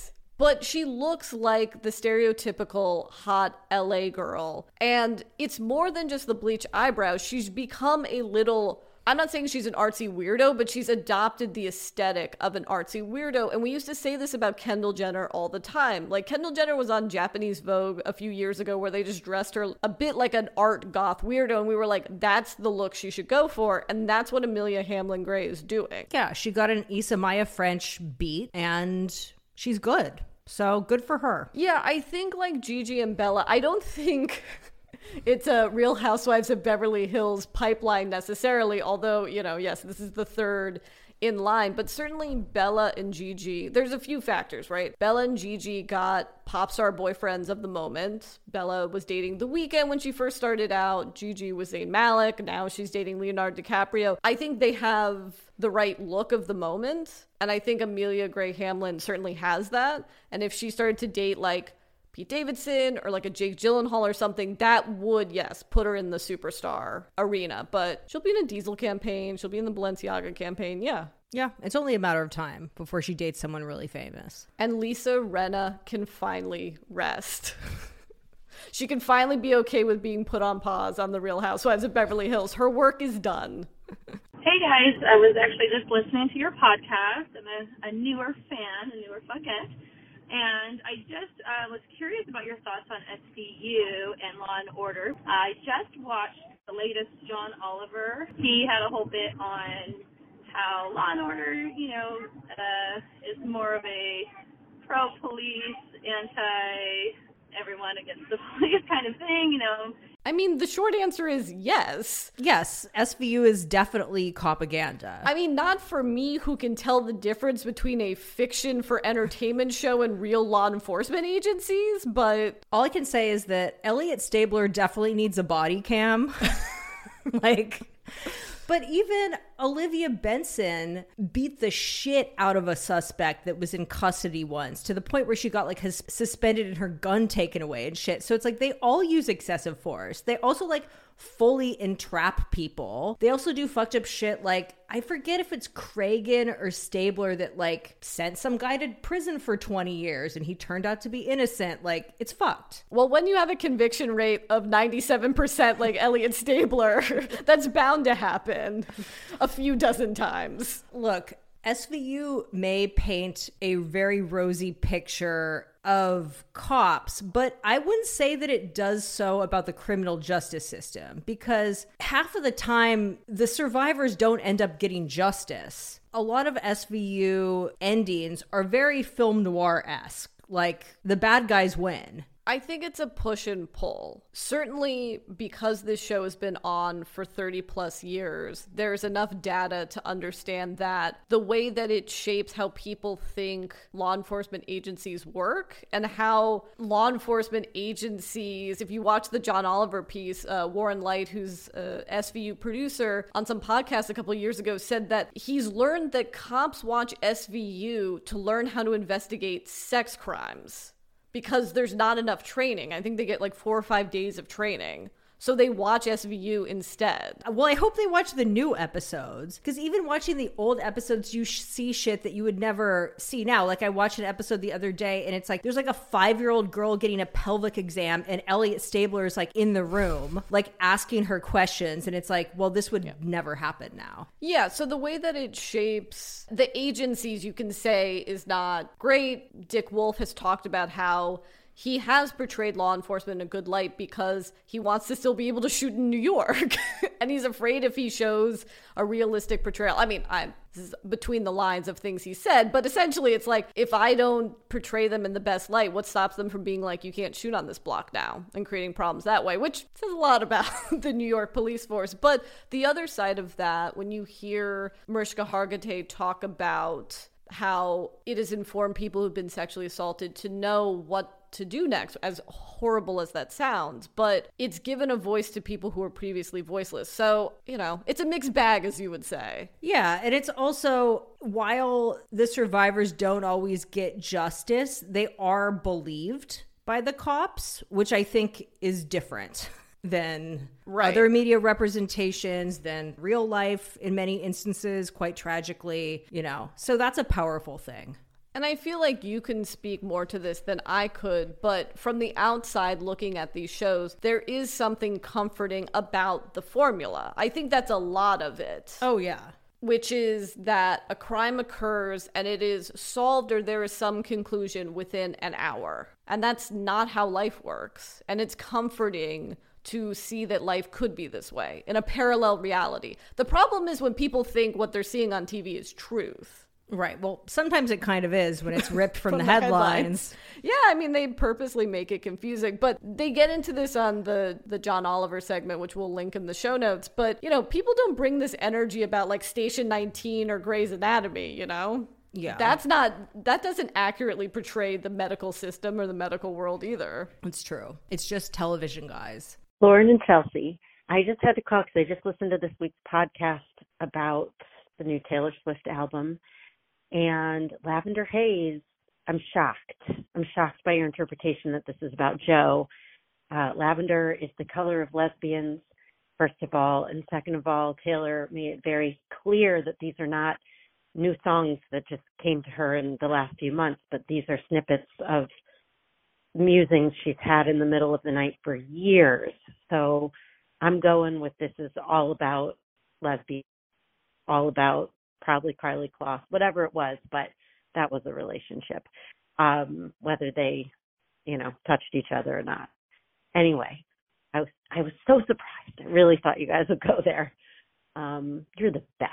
But she looks like the stereotypical hot LA girl. And it's more than just the bleach eyebrows. She's become a little. I'm not saying she's an artsy weirdo, but she's adopted the aesthetic of an artsy weirdo. And we used to say this about Kendall Jenner all the time. Like, Kendall Jenner was on Japanese Vogue a few years ago where they just dressed her a bit like an art goth weirdo. And we were like, that's the look she should go for. And that's what Amelia Hamlin Gray is doing. Yeah, she got an Issa Maya French beat and she's good. So good for her. Yeah, I think like Gigi and Bella, I don't think it's a Real Housewives of Beverly Hills pipeline necessarily, although, you know, yes, this is the third in line, but certainly Bella and Gigi, there's a few factors, right? Bella and Gigi got pop star boyfriends of the moment. Bella was dating The Weeknd when she first started out. Gigi was Zayn Malik. Now she's dating Leonardo DiCaprio. I think they have the right look of the moment. And I think Amelia Gray Hamlin certainly has that. And if she started to date like Pete Davidson or like a Jake Gyllenhaal or something, that would, yes, put her in the superstar arena. But she'll be in a Diesel campaign. She'll be in the Balenciaga campaign. Yeah. Yeah, it's only a matter of time before she dates someone really famous. And Lisa Rinna can finally rest. she can finally be okay with being put on pause on The Real Housewives of Beverly Hills. Her work is done. Hey guys, I was actually just listening to your podcast. I'm a, a newer fan, a newer fuckette. And I just uh, was curious about your thoughts on SVU and Law and Order. I just watched the latest John Oliver. He had a whole bit on how Law and Order, you know, uh, is more of a pro police, anti everyone against the police kind of thing, you know. I mean, the short answer is yes. Yes, SVU is definitely propaganda. I mean, not for me who can tell the difference between a fiction for entertainment show and real law enforcement agencies, but all I can say is that Elliot Stabler definitely needs a body cam. like but even Olivia Benson beat the shit out of a suspect that was in custody once to the point where she got like his suspended and her gun taken away and shit. So it's like they all use excessive force. They also like fully entrap people. They also do fucked up shit like I forget if it's Cragen or Stabler that like sent some guy to prison for 20 years and he turned out to be innocent. Like it's fucked. Well, when you have a conviction rate of 97% like Elliot Stabler, that's bound to happen a few dozen times. Look, SVU may paint a very rosy picture of cops, but I wouldn't say that it does so about the criminal justice system because half of the time the survivors don't end up getting justice. A lot of SVU endings are very film noir esque. Like the bad guys win. I think it's a push and pull. Certainly, because this show has been on for 30 plus years, there's enough data to understand that the way that it shapes how people think law enforcement agencies work and how law enforcement agencies, if you watch the John Oliver piece, uh, Warren Leight, who's a SVU producer on some podcast a couple years ago, said that he's learned that cops watch SVU to learn how to investigate sex crimes because there's not enough training. I think they get like four or five days of training. So they watch SVU instead. Well, I hope they watch the new episodes because even watching the old episodes, you sh- see shit that you would never see now. Like I watched an episode the other day, and it's like there's like a five year old girl getting a pelvic exam, and Elliot Stabler is like in the room, like asking her questions, and it's like, well, this would never happen now. Yeah, so the way that it shapes the agencies, you can say, is not great. Dick Wolf has talked about how he has portrayed law enforcement in a good light because he wants to still be able to shoot in New York. and he's afraid if he shows a realistic portrayal. I mean, I'm between the lines of things he said, but essentially it's like if I don't portray them in the best light, what stops them from being like, you can't shoot on this block now and creating problems that way, which says a lot about the New York police force. But the other side of that, when you hear Mariska Hargitay talk about how it has informed people who've been sexually assaulted to know what to do next, as horrible as that sounds, but it's given a voice to people who were previously voiceless. So, you know, it's a mixed bag, as you would say. Yeah, and it's also while the survivors don't always get justice, they are believed by the cops, which I think is different than Right. other media representations, than real life in many instances, quite tragically, you know. So that's a powerful thing. And I feel like you can speak more to this than I could, but from the outside looking at these shows, there is something comforting about the formula. I think that's a lot of it. Oh, yeah. Which is that a crime occurs and it is solved or there is some conclusion within an hour. And that's not how life works. And it's comforting to see that life could be this way in a parallel reality. The problem is when people think what they're seeing on TV is truth. Right. Well, sometimes it kind of is when it's ripped from, from the, headlines. Yeah, I mean they purposely make it confusing, but they get into this on the the John Oliver segment, which we'll link in the show notes. But you know, people don't bring this energy about like Station 19 or Grey's Anatomy. You know, Yeah. that's not that doesn't accurately portray the medical system or the medical world either. It's true. It's just television, guys. Lauren and Chelsea. I just had to call because I just listened to this week's podcast about the new Taylor Swift album and Lavender Haze. I'm shocked. I'm shocked by your interpretation that this is about Joe. Uh, lavender is the color of lesbians, first of all, and second of all, Taylor made it very clear that these are not new songs that just came to her in the last few months, but these are snippets of musings she's had in the middle of the night for years. So I'm going with this is all about lesbians, all about probably Karlie Kloss, whatever it was, but that was a relationship. Um, whether they, you know, touched each other or not. Anyway, I was I was so surprised. I really thought you guys would go there. Um, you're the best.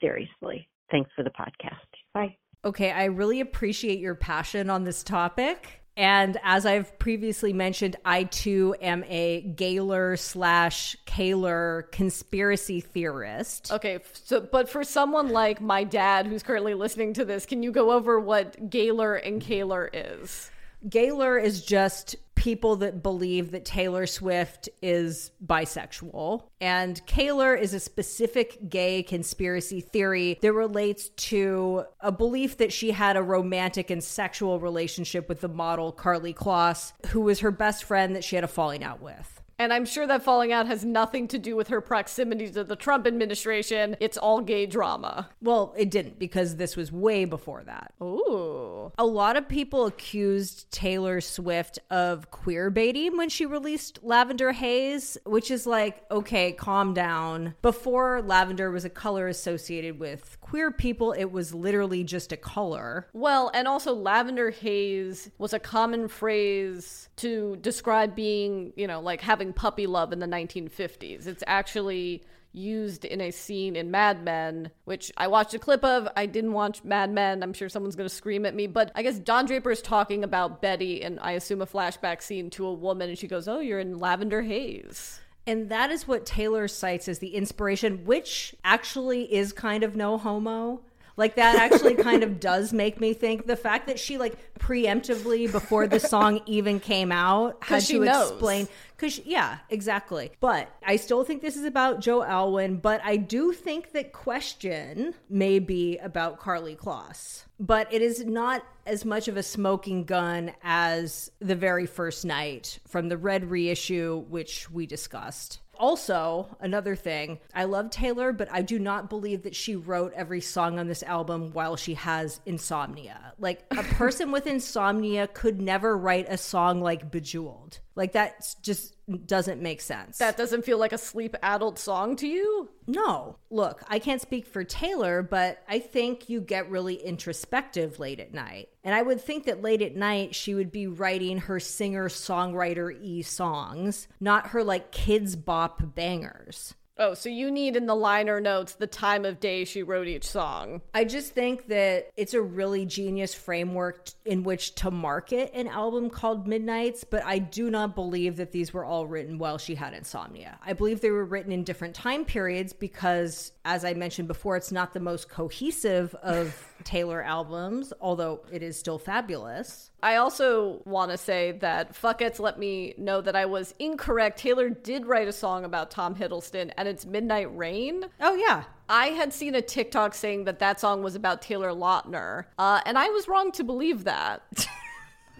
Seriously. Thanks for the podcast. Bye. Okay, I really appreciate your passion on this topic. And as I've previously mentioned, I too am a Gaylor slash Kaylor conspiracy theorist. Okay, so but for someone like my dad who's currently listening to this, can you go over what Gaylor and Kaylor is? Gaylor is just people that believe that Taylor Swift is bisexual. And Kaylor is a specific gay conspiracy theory that relates to a belief that she had a romantic and sexual relationship with the model Karlie Kloss, who was her best friend that she had a falling out with. And I'm sure that falling out has nothing to do with her proximity to the Trump administration. It's all gay drama. Well, it didn't because this was way before that. Ooh. A lot of people accused Taylor Swift of queer baiting when she released Lavender Haze, which is like, okay, calm down. Before lavender was a color associated with queer people, it was literally just a color. Well, and also lavender haze was a common phrase to describe being, you know, like having puppy love in the 1950s. It's actually used in a scene in Mad Men, which I watched a clip of. I didn't watch Mad Men. I'm sure someone's going to scream at me, but I guess Don Draper is talking about Betty, and I assume a flashback scene to a woman, and she goes, Oh, you're in Lavender Haze. And that is what Taylor cites as the inspiration, which actually is kind of no homo. Like that actually kind of does make me think the fact that she like preemptively before the song even came out had to knows. explain cuz yeah, exactly. But I still think this is about Joe Alwyn, but I do think that question may be about Karlie Kloss. But it is not as much of a smoking gun as the very first night from the Red reissue which we discussed. Also, another thing, I love Taylor, but I do not believe that she wrote every song on this album while she has insomnia. Like, a person with insomnia could never write a song like Bejeweled. Like, that just doesn't make sense. That doesn't feel like a sleep addled song to you? No. Look, I can't speak for Taylor, but I think you get really introspective late at night. And I would think that late at night she would be writing her singer songwriter e songs, not her like kids bop bangers. Oh, so you need in the liner notes the time of day she wrote each song. I just think that it's a really genius framework in which to market an album called Midnights, but I do not believe that these were all written while she had insomnia. I believe they were written in different time periods because, as I mentioned before, it's not the most cohesive of Taylor albums, although it is still fabulous. I also want to say that Fuckets let me know that I was incorrect. Taylor did write a song about Tom Hiddleston, and it's Midnight Rain. Oh, yeah. I had seen a TikTok saying that that song was about Taylor Lautner, uh, and I was wrong to believe that.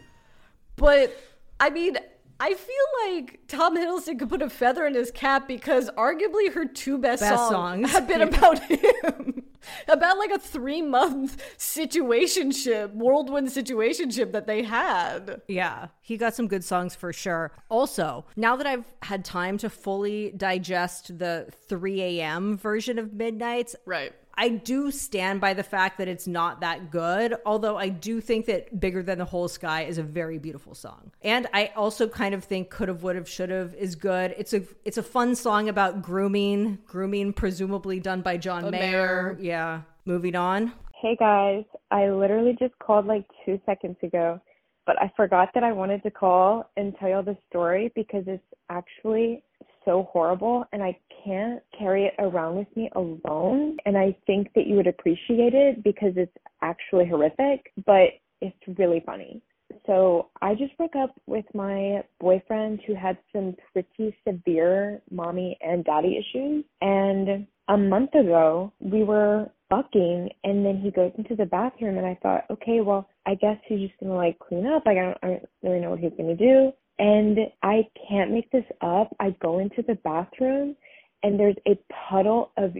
but, I mean, I feel like Tom Hiddleston could put a feather in his cap because arguably her two best, Best songs, songs. have been about him. about like a three month situationship, whirlwind situationship that they had. Yeah, he got some good songs for sure. Also, now that I've had time to fully digest the 3 a.m. version of Midnights, Right. I do stand by the fact that it's not that good, although I do think that Bigger Than the Whole Sky is a very beautiful song. And I also kind of think Could Have, Would Have, Should Have is good. It's a it's a fun song about grooming, grooming presumably done by John The Mayer. Mayer. Yeah. Moving on. Hey guys, I literally just called like two seconds ago, but I forgot that I wanted to call and tell y'all the story because it's actually so horrible and I can't carry it around with me alone. And I think that you would appreciate it because it's actually horrific, but it's really funny. So I just broke up with my boyfriend who had some pretty severe mommy and daddy issues. And a month ago, we were fucking, and then he goes into the bathroom, and I thought, okay, well, I guess he's just gonna like clean up. Like I don't, I don't really know what he's gonna do. And I can't make this up. I go into the bathroom, and there's a puddle of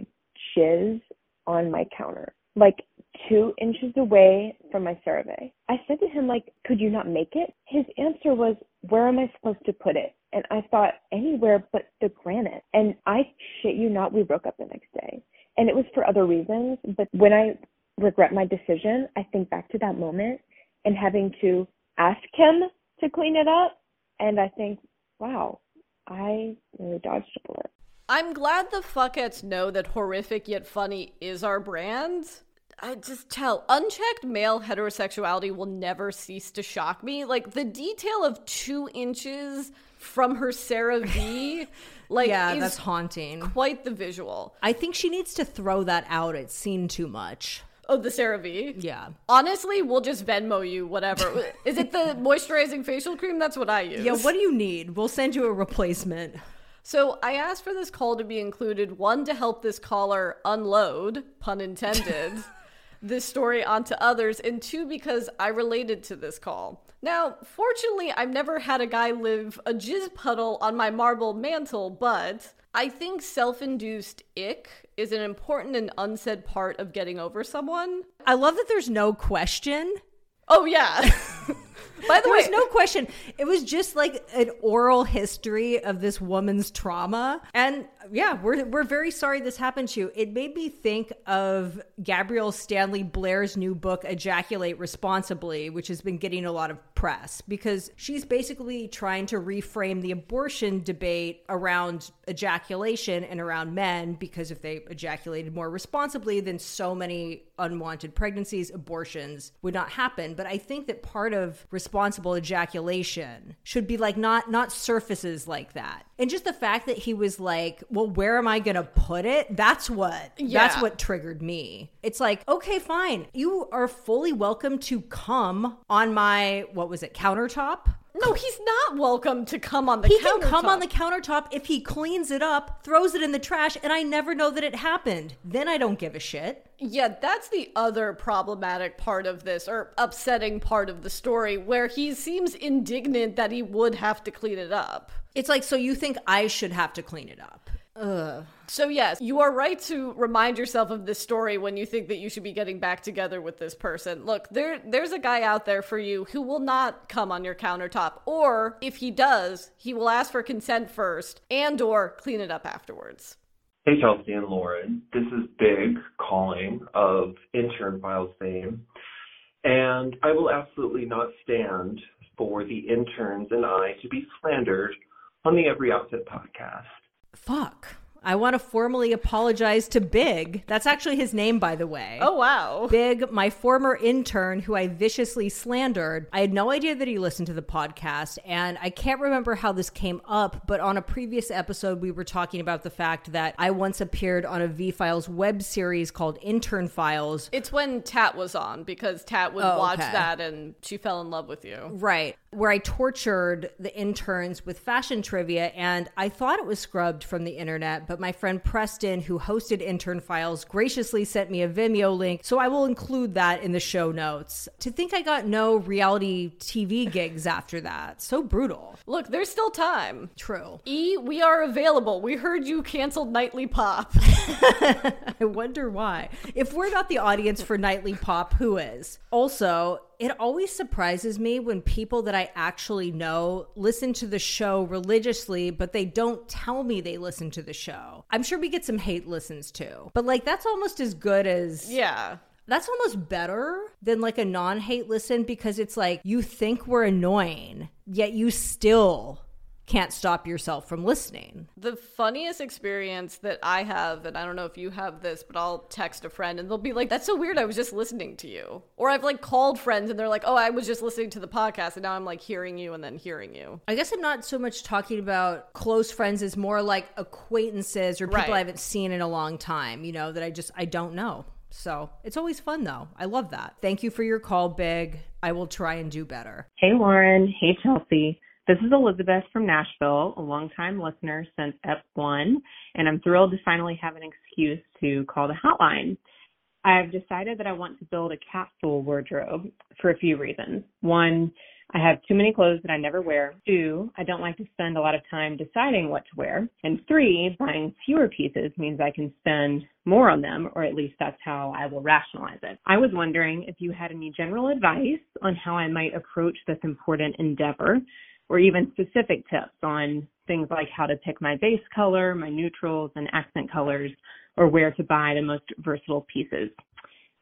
jizz on my counter, like two inches away from my CeraVe. I said to him, like, could you not make it? His answer was, where am I supposed to put it? And I thought, anywhere but the granite. And I shit you not, we broke up the next day. And it was for other reasons. But when I regret my decision, I think back to that moment and having to ask him to clean it up. And I think, wow, I really dodged a bullet. I'm glad the fuckettes know that horrific yet funny is our brand. I just tell unchecked male heterosexuality will never cease to shock me. Like the detail of two inches from her CeraVe, like yeah, is that's haunting. quite the visual. I think she needs to throw that out. It's seen too much. Oh, the V. Yeah. Honestly, we'll just Venmo you whatever. is it the moisturizing facial cream? That's what I use. Yeah, what do you need? We'll send you a replacement. So I asked for this call to be included, one to help this caller unload, pun intended, this story onto others, and two because I related to this call. Now, fortunately, I've never had a guy live a jizz puddle on my marble mantle, but I think self induced ick is an important and unsaid part of getting over someone. I love that there's no question. Oh, yeah. By the way, was no question. It was just like an oral history of this woman's trauma. And yeah, we're we're very sorry this happened to you. It made me think of Gabrielle Stanley Blair's new book, Ejaculate Responsibly, which has been getting a lot of press because she's basically trying to reframe the abortion debate around ejaculation and around men because if they ejaculated more responsibly, then so many unwanted pregnancies, abortions would not happen. But I think that part of responsible ejaculation should be like not not surfaces like that. And just the fact that he was like, "Well, where am I going to put it?" That's what Yeah. that's what triggered me. It's like, "Okay, fine. You are fully welcome to come on my what was it? countertop?" no, he's not welcome to come on the he can come on the countertop if he cleans it up, throws it in the trash, and I never know that it happened. Then I don't give a shit. Yeah, that's the other problematic part of this, or upsetting part of the story, where he seems indignant that he would have to clean it up. It's like, so you think I should have to clean it up? Ugh. So, yes, you are right to remind yourself of this story when you think that you should be getting back together with this person. Look, there there's a guy out there for you who will not come on your countertop, or if he does, he will ask for consent first and or clean it up afterwards. Hey, Chelsea and Lauren. This is Big calling of Intern Files fame. And I will absolutely not stand for the interns and I to be slandered on the Every Outfit podcast. Fuck. I want to formally apologize to Big. That's actually his name, by the way. Oh, wow. Big, my former intern who I viciously slandered. I had no idea that he listened to the podcast, and I can't remember how this came up, but on a previous episode, we were talking about the fact that I once appeared on a V Files web series called Intern Files. It's when Tat was on because Tat would Oh, watch okay. that and she fell in love with you. Right. Where I tortured the interns with fashion trivia, and I thought it was scrubbed from the internet, but my friend Preston, who hosted Intern Files, graciously sent me a Vimeo link, so I will include that in the show notes. To think I got no reality TV gigs after that. So brutal. Look, there's still time. True. E, we are available. We heard you canceled Nightly Pop. I wonder why. If we're not the audience for Nightly Pop, who is? Also, it always surprises me when people that I actually know listen to the show religiously, but they don't tell me they listen to the show. I'm sure we get some hate listens too, but like that's almost as good as. yeah. That's almost better than like a non hate listen because it's like you think we're annoying, yet you still can't stop yourself from listening. The funniest experience that I have, and I don't know if you have this, but I'll text a friend and they'll be like, That's so weird. I was just listening to you. Or I've like called friends and they're like, Oh, I was just listening to the podcast and now I'm like hearing you and then hearing you. I guess I'm not so much talking about close friends as more like acquaintances or people Right. I haven't seen in a long time, you know, that I just I don't know. So it's always fun though. I love that. Thank you for your call, Big. I will try and do better. Hey, Lauren. Hey, Chelsea. This is Elizabeth from Nashville, a longtime listener since Ep1, and I'm thrilled to finally have an excuse to call the hotline. I've decided that I want to build a capsule wardrobe for a few reasons. One, I have too many clothes that I never wear. Two, I don't like to spend a lot of time deciding what to wear. And three, buying fewer pieces means I can spend more on them, or at least that's how I will rationalize it. I was wondering if you had any general advice on how I might approach this important endeavor, or even specific tips on things like how to pick my base color, my neutrals, and accent colors, or where to buy the most versatile pieces.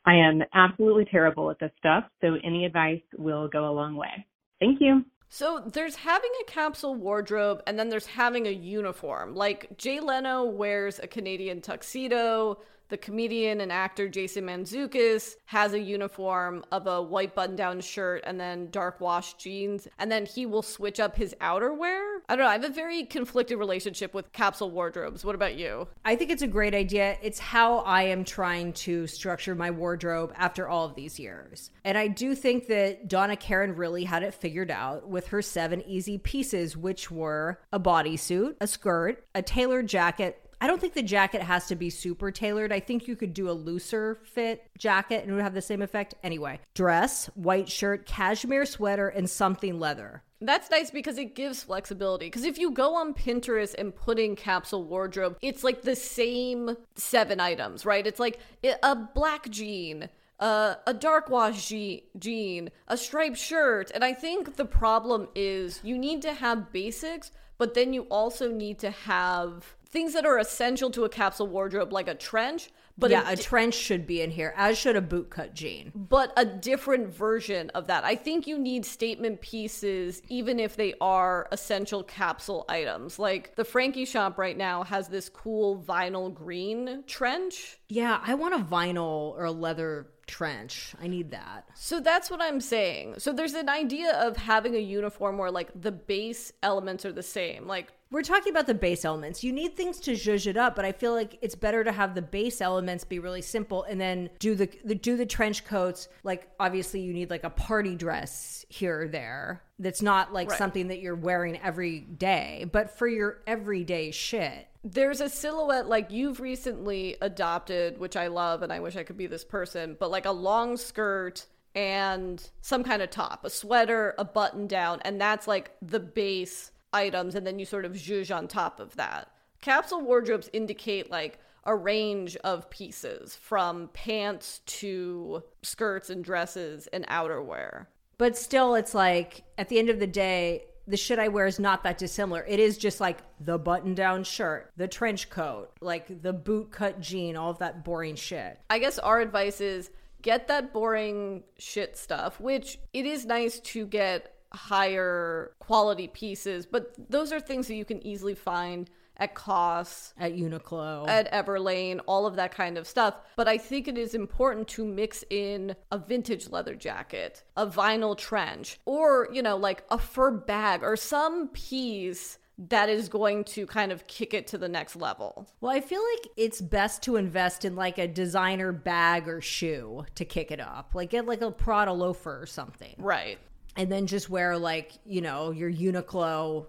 I am absolutely terrible at this stuff, so any advice will go a long way. Thank you. So there's having a capsule wardrobe and then there's having a uniform. Like Jay Leno wears a Canadian tuxedo. The comedian and actor Jason Mantzoukas has a uniform of a white button down shirt and then dark wash jeans. And then he will switch up his outerwear. I don't know. I have a very conflicted relationship with capsule wardrobes. What about you? I think it's a great idea. It's how I am trying to structure my wardrobe after all of these years. And I do think that Donna Karan really had it figured out with her seven easy pieces, which were a bodysuit, a skirt, a tailored jacket. I don't think the jacket has to be super tailored. I think you could do a looser fit jacket and it would have the same effect. Anyway, dress, white shirt, cashmere sweater, and something leather. That's nice because it gives flexibility. Because if you go on Pinterest and put in capsule wardrobe, it's like the same seven items, right? It's like a black jean, uh, a dark wash je- jean, a striped shirt. And I think the problem is you need to have basics, but then you also need to have things that are essential to a capsule wardrobe, like a trench. But yeah, a a trench should be in here, as should a bootcut jean. but a different version of that. I think you need statement pieces, even if they are essential capsule items. Like the Frankie shop right now has this cool vinyl green trench. Yeah, I want a vinyl or a leather trench. I need that. So that's what I'm saying. So there's an idea of having a uniform where like the base elements are the same. Like We're talking about the base elements. You need things to zhuzh it up, but I feel like it's better to have the base elements be really simple and then do the, the do the trench coats. Like obviously you need like a party dress here or there. That's not like Right. something that you're wearing every day, but for your everyday shit. there's a silhouette like you've recently adopted, which I love and I wish I could be this person, but like a long skirt and some kind of top, a sweater, a button down, and that's like the base items, and then you sort of zhuzh on top of that. Capsule wardrobes indicate like a range of pieces from pants to skirts and dresses and outerwear. But still, it's like at the end of the day, the shit I wear is not that dissimilar. It is just like the button down shirt, the trench coat, like the boot cut jean, all of that boring shit. I guess our advice is get that boring shit stuff, which it is nice to get higher quality pieces, but those are things that you can easily find at COS, at Uniqlo, at Everlane, all of that kind of stuff. But I think it is important to mix in a vintage leather jacket, a vinyl trench, or, you know, like a fur bag or some piece that is going to kind of kick it to the next level. Well, I feel like it's best to invest in like a designer bag or shoe to kick it up. Like get like a Prada loafer or something. Right. And then just wear like, you know, your Uniqlo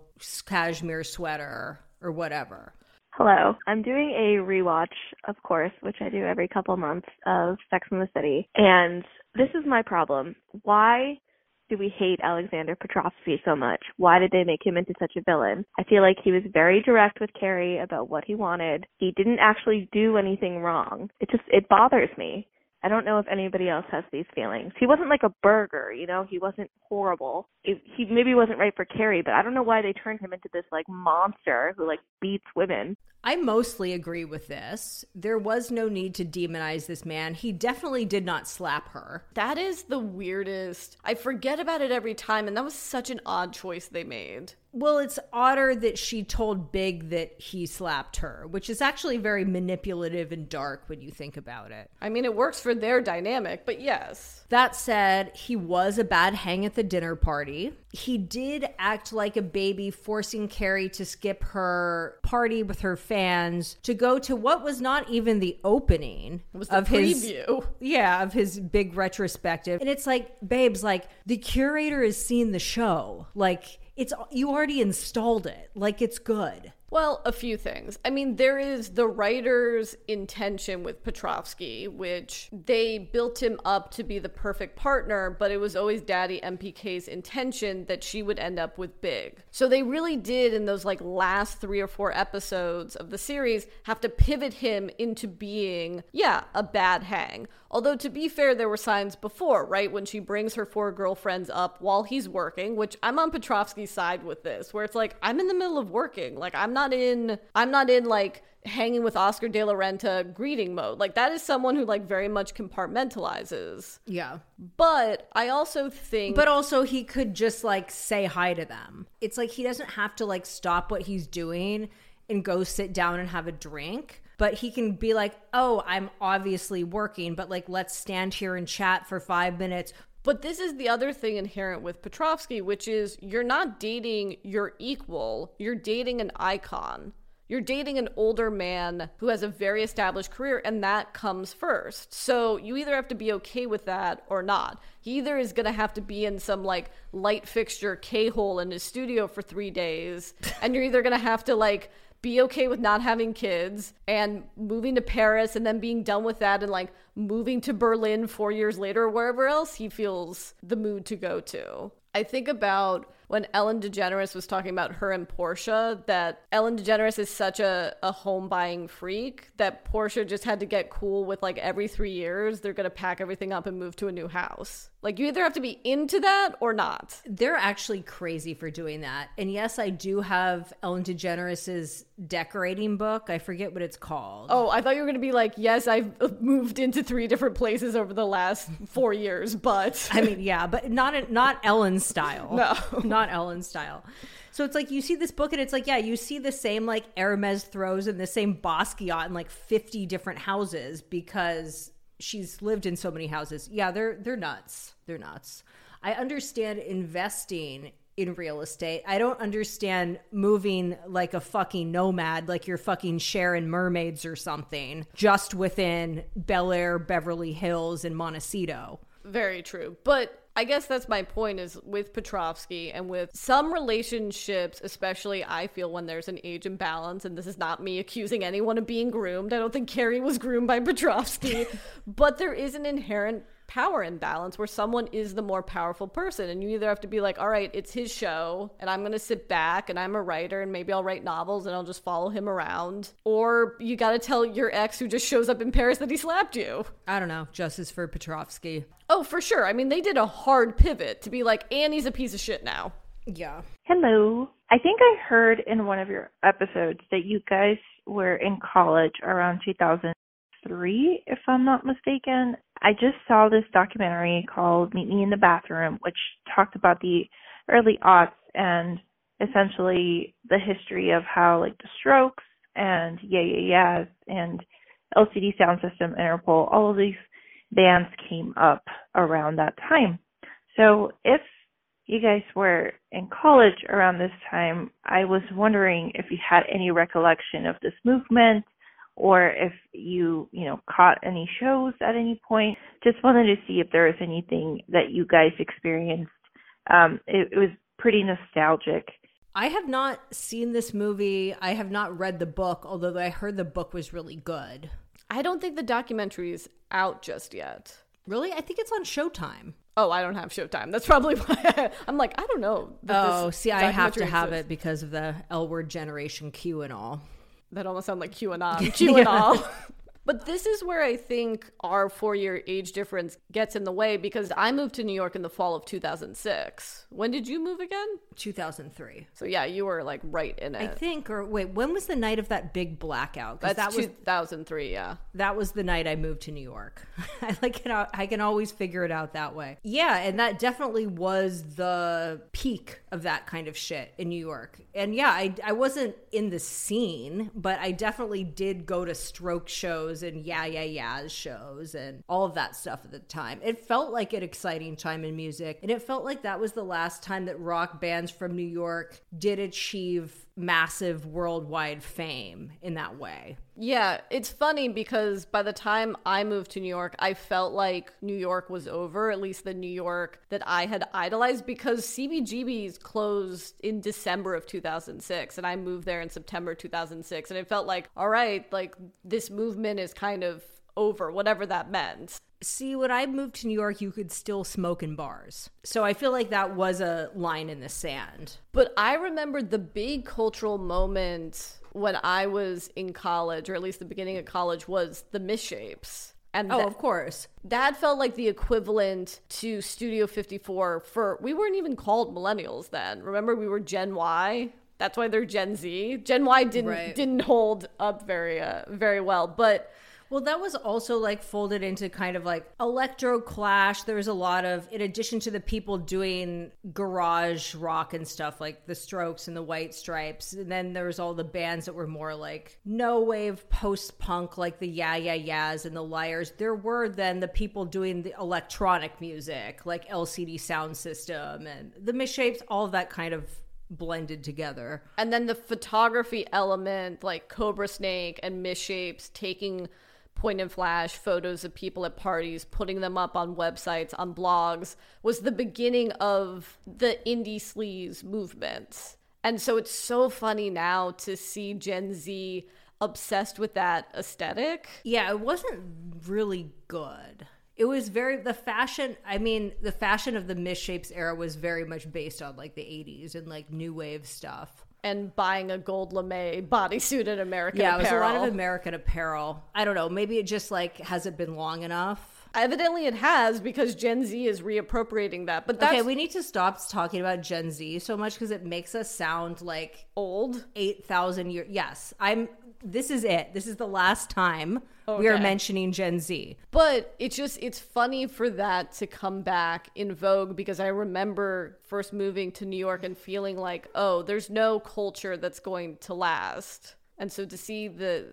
cashmere sweater or whatever. Hello. I'm doing a rewatch, of course, which I do every couple months of Sex in the City. And this is my problem. Why do we hate Alexander Petrovsky so much? Why did they make him into such a villain? I feel like he was very direct with Carrie about what he wanted. He didn't actually do anything wrong. It just it bothers me. I don't know if anybody else has these feelings. He wasn't like a burger, you know. He wasn't horrible. It, he maybe wasn't right for Carrie, but I don't know why they turned him into this like monster who like beats women. I mostly agree with this. There was no need to demonize this man. He definitely did not slap her. That is the weirdest. I forget about it every time, and that was such an odd choice they made. Well, it's odder that she told Big that he slapped her, which is actually very manipulative and dark when you think about it. I mean, it works for their dynamic, but yes. That said, he was a bad hang at the dinner party. He did act like a baby, forcing Carrie to skip her party with her fans to go to what was not even the opening was the of his preview. yeah, of his big retrospective. And it's like, babes, like the curator has seen the show. Like it's you already installed it. Like it's good. Well, a few things. I mean, there is the writer's intention with Petrovsky, which they built him up to be the perfect partner, but it was always Daddy MPK's intention that she would end up with Big. So they really did, in those like last three or four episodes of the series, have to pivot him into being, yeah, a bad hang. Although, to be fair, there were signs before, right? When she brings her four girlfriends up while he's working, which I'm on Petrovsky's side with this, where it's like, I'm in the middle of working. Like, I'm not in, I'm not in like hanging with Oscar de la Renta greeting mode. Like, that is someone who like very much compartmentalizes. Yeah. But I also think. But also, he could just like say hi to them. It's like he doesn't have to like stop what he's doing and go sit down and have a drink. But he can be like, oh, I'm obviously working, but like, let's stand here and chat for five minutes. But this is the other thing inherent with Petrovsky, which is you're not dating your equal, you're dating an icon. You're dating an older man who has a very established career, and that comes first. So you either have to be okay with that or not. He either is going to have to be in some like light fixture K hole in his studio for three days, and you're either going to have to like be okay with not having kids and moving to Paris and then being done with that and like moving to Berlin four years later or wherever else he feels the mood to go to. I think about when Ellen DeGeneres was talking about her and Portia that Ellen DeGeneres is such a, a home buying freak that Portia just had to get cool with like every three years they're gonna pack everything up and move to a new house. Like you either have to be into that or not. They're actually crazy for doing that. And yes, I do have Ellen DeGeneres's decorating book. I forget what it's called. Oh, I thought you were gonna be like, yes, I've uh, moved into three different places over the last four years, but I mean, yeah, but not not Ellen style. No. not Ellen style. So it's like you see this book and it's like, yeah, you see the same like Hermes throws and the same Basquiat in like 50 different houses because she's lived in so many houses. Yeah, they're they're nuts. They're nuts. I understand investing in real estate. I don't understand moving like a fucking nomad, like you're fucking Cher in Mermaids or something, just within Bel Air, Beverly Hills, and Montecito. Very true. But I guess that's my point is with Petrovsky and with some relationships, especially I feel when there's an age imbalance, and this is not me accusing anyone of being groomed. I don't think Carrie was groomed by Petrovsky, but there is an inherent power imbalance where someone is the more powerful person and you either have to be like all right it's his show and i'm going to sit back and i'm a writer and maybe i'll write novels and i'll just follow him around or you got to tell your ex who just shows up in paris that he slapped you I don't know, justice for Petrovsky. oh for sure i mean they did a hard pivot to be like annie's a piece of shit now Yeah. Hello. I think I heard in one of your episodes that you guys were in college around 2003, if I'm not mistaken. I just saw this documentary called Meet Me in the Bathroom, which talked about the early aughts and essentially the history of how like the Strokes and Yeah Yeah Yeahs and LCD Sound System, Interpol, all of these bands came up around that time. So if you guys were in college around this time, I was wondering if you had any recollection of this movement or if you, you know, caught any shows at any point. Just wanted to see if there was anything that you guys experienced. Um, it, it was pretty nostalgic. I have not seen this movie. I have not read the book, although I heard the book was really good. i don't think the documentary is out just yet Really? I think it's on Showtime. oh i don't have showtime that's probably why I, i'm like i don't know that Oh, see, I have to documentary have exists. it because of the L word generation Q and all. That almost sound like QAnon. QAnon. and all. But this is where I think our four year age difference gets in the way because I moved to New York in the fall of 2006. When did you move again? 2003. So yeah, you were like right in it. I think, or wait, when was the night of that big blackout? That's that was 2003, yeah. that was the night I moved to New York. I like it. I can always figure it out that way. Yeah, and that definitely was the peak of that kind of shit in New York. And yeah, I I wasn't in the scene, but I definitely did go to Strokes shows and yeah yeah yeah shows and all of that stuff at the time. It felt like an exciting time in music, and it felt like that was the last time that rock bands from New York did achieve massive worldwide fame in that way. Yeah, it's funny because by the time I moved to New York, I felt like New York was over, at least the New York that I had idolized, because CBGB's closed in December of 2006, and I moved there in September 2006. And it felt like, all right, like this movement is kind of over, whatever that meant. See, when I moved to New York, you could still smoke in bars. So I feel like that was a line in the sand. But I remember the big cultural moment when I was in college, or at least the beginning of college, was the misshapes. And Oh, that- of course. that felt like the equivalent to Studio 54 for we weren't even called millennials then. Remember we were Gen Y? That's why they're Gen Z. Gen Y didn't Right. didn't hold up very uh, very well, but Well, that was also like folded into kind of like electro clash. There was a lot of, in addition to the people doing garage rock and stuff like the Strokes and the White Stripes, and then there was all the bands that were more like no wave post punk, like the Yeah Yeah Yeahs and the Liars. There were then the people doing the electronic music, like LCD Sound System and the Misshapes, all of that kind of blended together. and then the photography element like Cobrasnake and Misshapes taking point and flash photos of people at parties, putting them up on websites, on blogs, was the beginning of the indie sleaze movement. And so it's so funny now to see Gen Z obsessed with that aesthetic. Yeah, it wasn't really good. It was very the fashion. I mean, the fashion of the misshapes era was very much based on like the '80s and like new wave stuff. And buying a gold lame bodysuit at American yeah, it was a lot of American Apparel. I don't know. Maybe it just like hasn't been long enough. Evidently, it has because Gen Z is reappropriating that. But that's okay, we need to stop talking about Gen Z so much because it makes us sound like old. Eight thousand years. Yes, I'm. This is it. This is the last time Oh, we are mentioning Gen Z. But it's just it's funny for that to come back in vogue because I remember first moving to New York and feeling like, oh, there's no culture that's going to last. And so to see the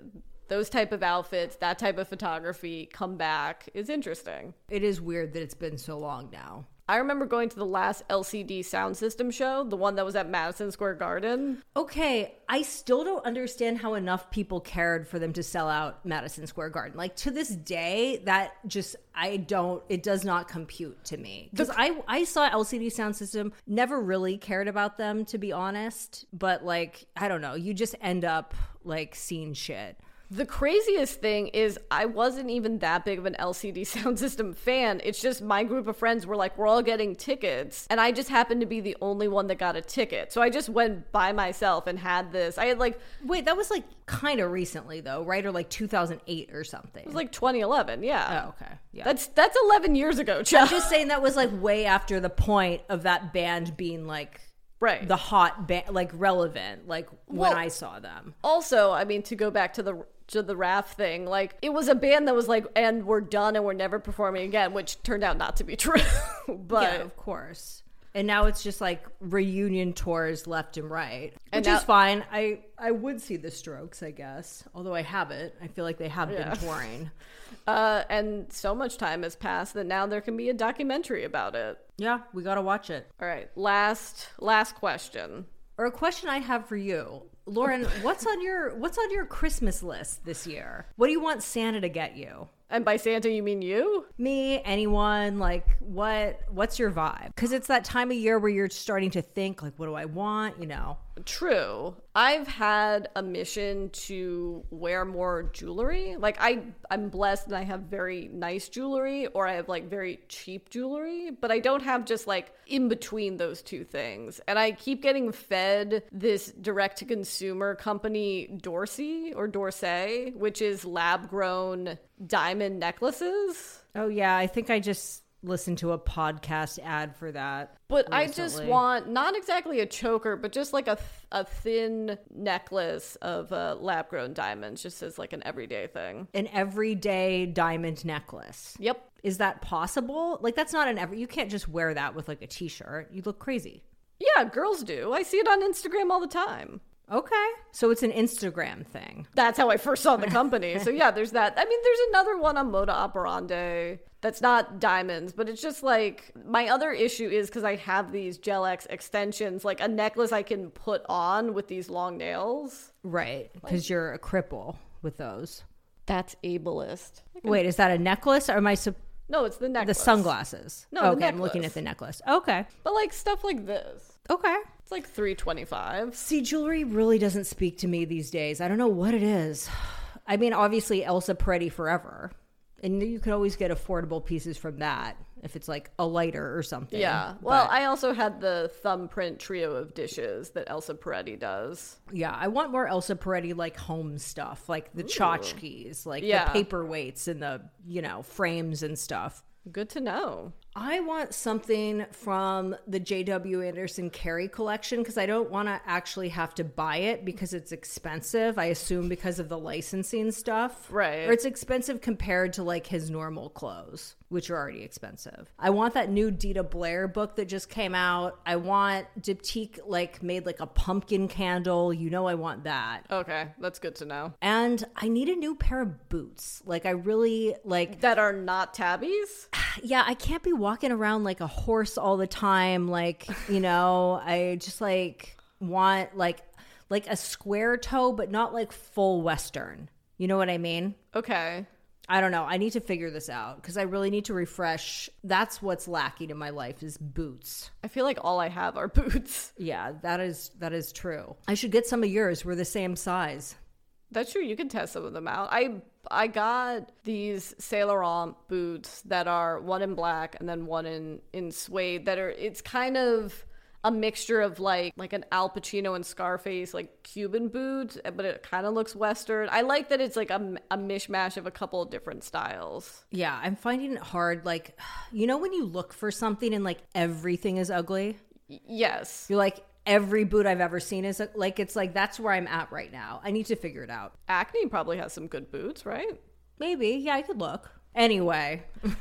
those type of outfits, that type of photography come back is interesting. It is weird that it's been so long now. I remember going to the last LCD Soundsystem show, the one that was at Madison Square Garden. Okay, I still don't understand how enough people cared for them to sell out Madison Square Garden. Like to this day, that just I don't. It does not compute to me because I I saw LCD Soundsystem, never really cared about them to be honest. But like I don't know, you just end up like seeing shit. The craziest thing is I wasn't even that big of an LCD sound system fan. It's just my group of friends were like, we're all getting tickets. And I just happened to be the only one that got a ticket. So I just went by myself and had this. I had like Wait, that was like kind of recently though, right? Or like 2008 or something. it was like 2011, yeah. Oh, okay. Yeah. That's that's 11 years ago, I'm just saying that was like way after the point of that band being like right the hot band, like relevant, like Well- when I saw them. Also, I mean, to go back to the to the Raf thing, like it was a band that was like, and we're done and we're never performing again, which turned out not to be true. but yeah, of course. And now it's just like reunion tours left and right, And which now- is fine. I I would see the Strokes, I guess. Although I haven't, I feel like they have Yeah. been touring. Uh, and so much time has passed that now there can be a documentary about it. Yeah, we gotta watch it. All right, last last question. Or a question I have for you, Lauren. what's on your What's on your Christmas list this year? What do you want Santa to get you? And by Santa, you mean you? Me, anyone? Like, what? What's your vibe? Because it's that time of year where you're starting to think, like, what do I want? You know. True. I've had a mission to wear more jewelry. Like I I'm blessed and I have very nice jewelry or I have like very cheap jewelry, but I don't have just like in between those two things. And I keep getting fed this direct to consumer company Dorsey or Dorsey, which is lab grown diamond necklaces. Oh yeah, I think I just listened to a podcast ad for that. But I just want not exactly a choker, but just like a th- a thin necklace of uh, lab grown diamonds, just as like an everyday thing. an everyday diamond necklace. Yep. Is that possible? Like that's not an every. You can't just wear that with like a t-shirt. You look crazy. Yeah, girls do. I see it on Instagram all the time. Okay, so it's an Instagram thing. That's how I first saw the company. so yeah, there's that. I mean, there's another one on Moda Operandi that's not diamonds, but it's just like my other issue is because I have these Gel X extensions, like a necklace I can put on with these long nails. Right, because you're a cripple with those. That's ableist. Wait, is that a necklace or am I? Sup- No, it's the necklace. the sunglasses. No, okay, I'm looking at the necklace. Okay, But like stuff like this. okay. It's like 325. See, jewelry really doesn't speak to me these days. I don't know what it is. I mean, obviously Elsa Peretti forever, and you can always get affordable pieces from that if it's like a lighter or something. Yeah. Well, But- I also had the thumbprint trio of dishes that Elsa Peretti does. Yeah, I want more Elsa Peretti like home stuff, like the tchotchkes, like Yeah. the paperweights and the, you know, frames and stuff. Good to know. I want something from the JW Anderson Carey collection because I don't want to actually have to buy it because it's expensive. I assume because of the licensing stuff. Right. Or it's expensive compared to like his normal clothes, which are already expensive. I want that new Dita Blair book that just came out. I want Diptyque like made like a pumpkin candle. You know, I want that. Okay, that's good to know. And I need a new pair of boots. Like I really like That are not Tabis? yeah, I can't be walking around like a horse all the time. Like, you know, I just like want like like a square toe, but not like full Western. You know what I mean? Okay. I don't know. I need to figure this out because I really need to refresh. That's what's lacking in my life is boots. I feel like all I have are boots. Yeah, that is that is true. I should get some of yours. We're the same size. That's true. You can test some of them out. I I got these Saint Laurent boots that are one in black and then one in in suede that are it's kind of a mixture of like like an Al Pacino and Scarface like Cuban boots, but it kind of looks Western. I like that it's like a, a mishmash of a couple of different styles. Yeah, I'm finding it hard. Like, you know, when you look for something and like everything is ugly? Yes. You're like, every boot I've ever seen is like, it's like, that's where I'm at right now. I need to figure it out. Acne probably has some good boots, right? Maybe. Yeah, I could look. Anyway.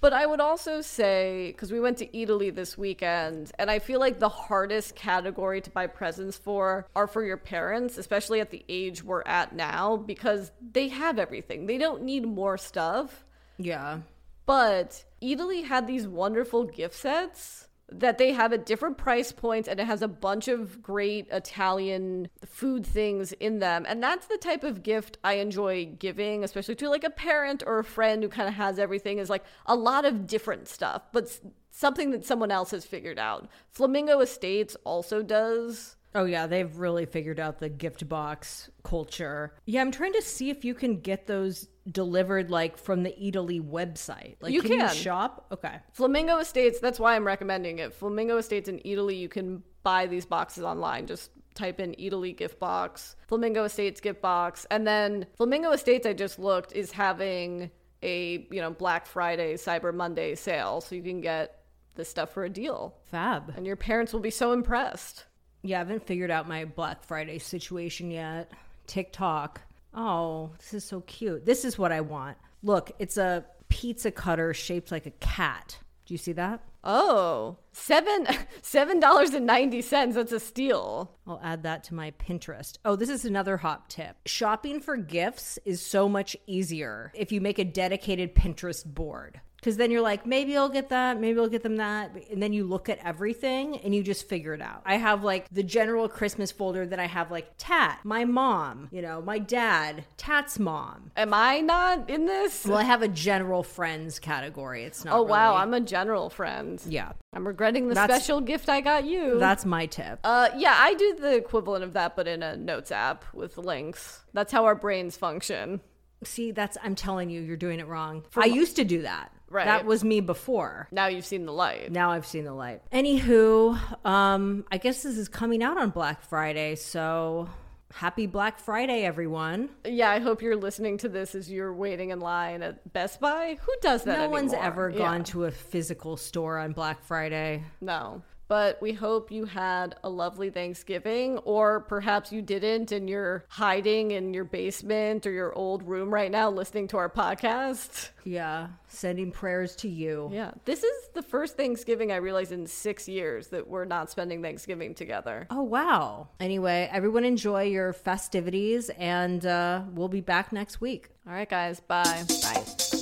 But I would also say, because we went to Eataly this weekend, and I feel like the hardest category to buy presents for are for your parents, especially at the age we're at now, because they have everything. They don't need more stuff. Yeah. But Eataly had these wonderful gift sets that they have at different price points and it has a bunch of great Italian food things in them. And that's the type of gift I enjoy giving, especially to like a parent or a friend who kind of has everything is like a lot of different stuff, but something that someone else has figured out. Flamingo Estates also does Oh yeah, they've really figured out the gift box culture. Yeah, I'm trying to see if you can get those delivered like from the Eataly website. Like You can, you shop? Okay. Flamingo Estates, that's why I'm recommending it. Flamingo Estates in Eataly, you can buy these boxes online. Just type in Eataly gift box, Flamingo Estates gift box, and then Flamingo Estates I just looked is having a, you know, Black Friday, Cyber Monday sale, so you can get this stuff for a deal. Fab. And your parents will be so impressed. Yeah, I haven't figured out my Black Friday situation yet. TikTok. Oh, this is so cute. This is what I want. Look, it's a pizza cutter shaped like a cat. Do you see that? Oh, seven seven dollars and ninety cents. That's a steal. I'll add that to my Pinterest. Oh, this is another hot tip. Shopping for gifts is so much easier if you make a dedicated Pinterest board. Because then you're like, maybe I'll get that, maybe I'll get them that. And then you look at everything and you just figure it out. I have like the general Christmas folder that I have like Tat, my mom, you know, my dad, Tat's mom. Am I not in this? Well, I have a general friends category. It's not. oh wow, I'm a general friend. Yeah. I'm regretting the That's- special gift I got you. That's my tip. Uh, yeah, I do the equivalent of that, but in a notes app with links. That's how our brains function. See, that's I'm telling you, you're doing it wrong. For I used to do that. Right. That was me before. Now you've seen the light. Now I've seen the light. Anywho, um, I guess this is coming out on Black Friday, so happy Black Friday, everyone. Yeah, I hope you're listening to this as you're waiting in line at Best Buy. Who does that? no one's ever Yeah. gone to a physical store on Black Friday. No. But we hope you had a lovely Thanksgiving, or perhaps you didn't and you're hiding in your basement or your old room right now listening to our podcast. Yeah, sending prayers to you. Yeah. This is the first Thanksgiving I realized in six years that we're not spending Thanksgiving together. Oh, wow. Anyway, everyone enjoy your festivities, and uh, we'll be back next week. All right, guys. Bye. Bye.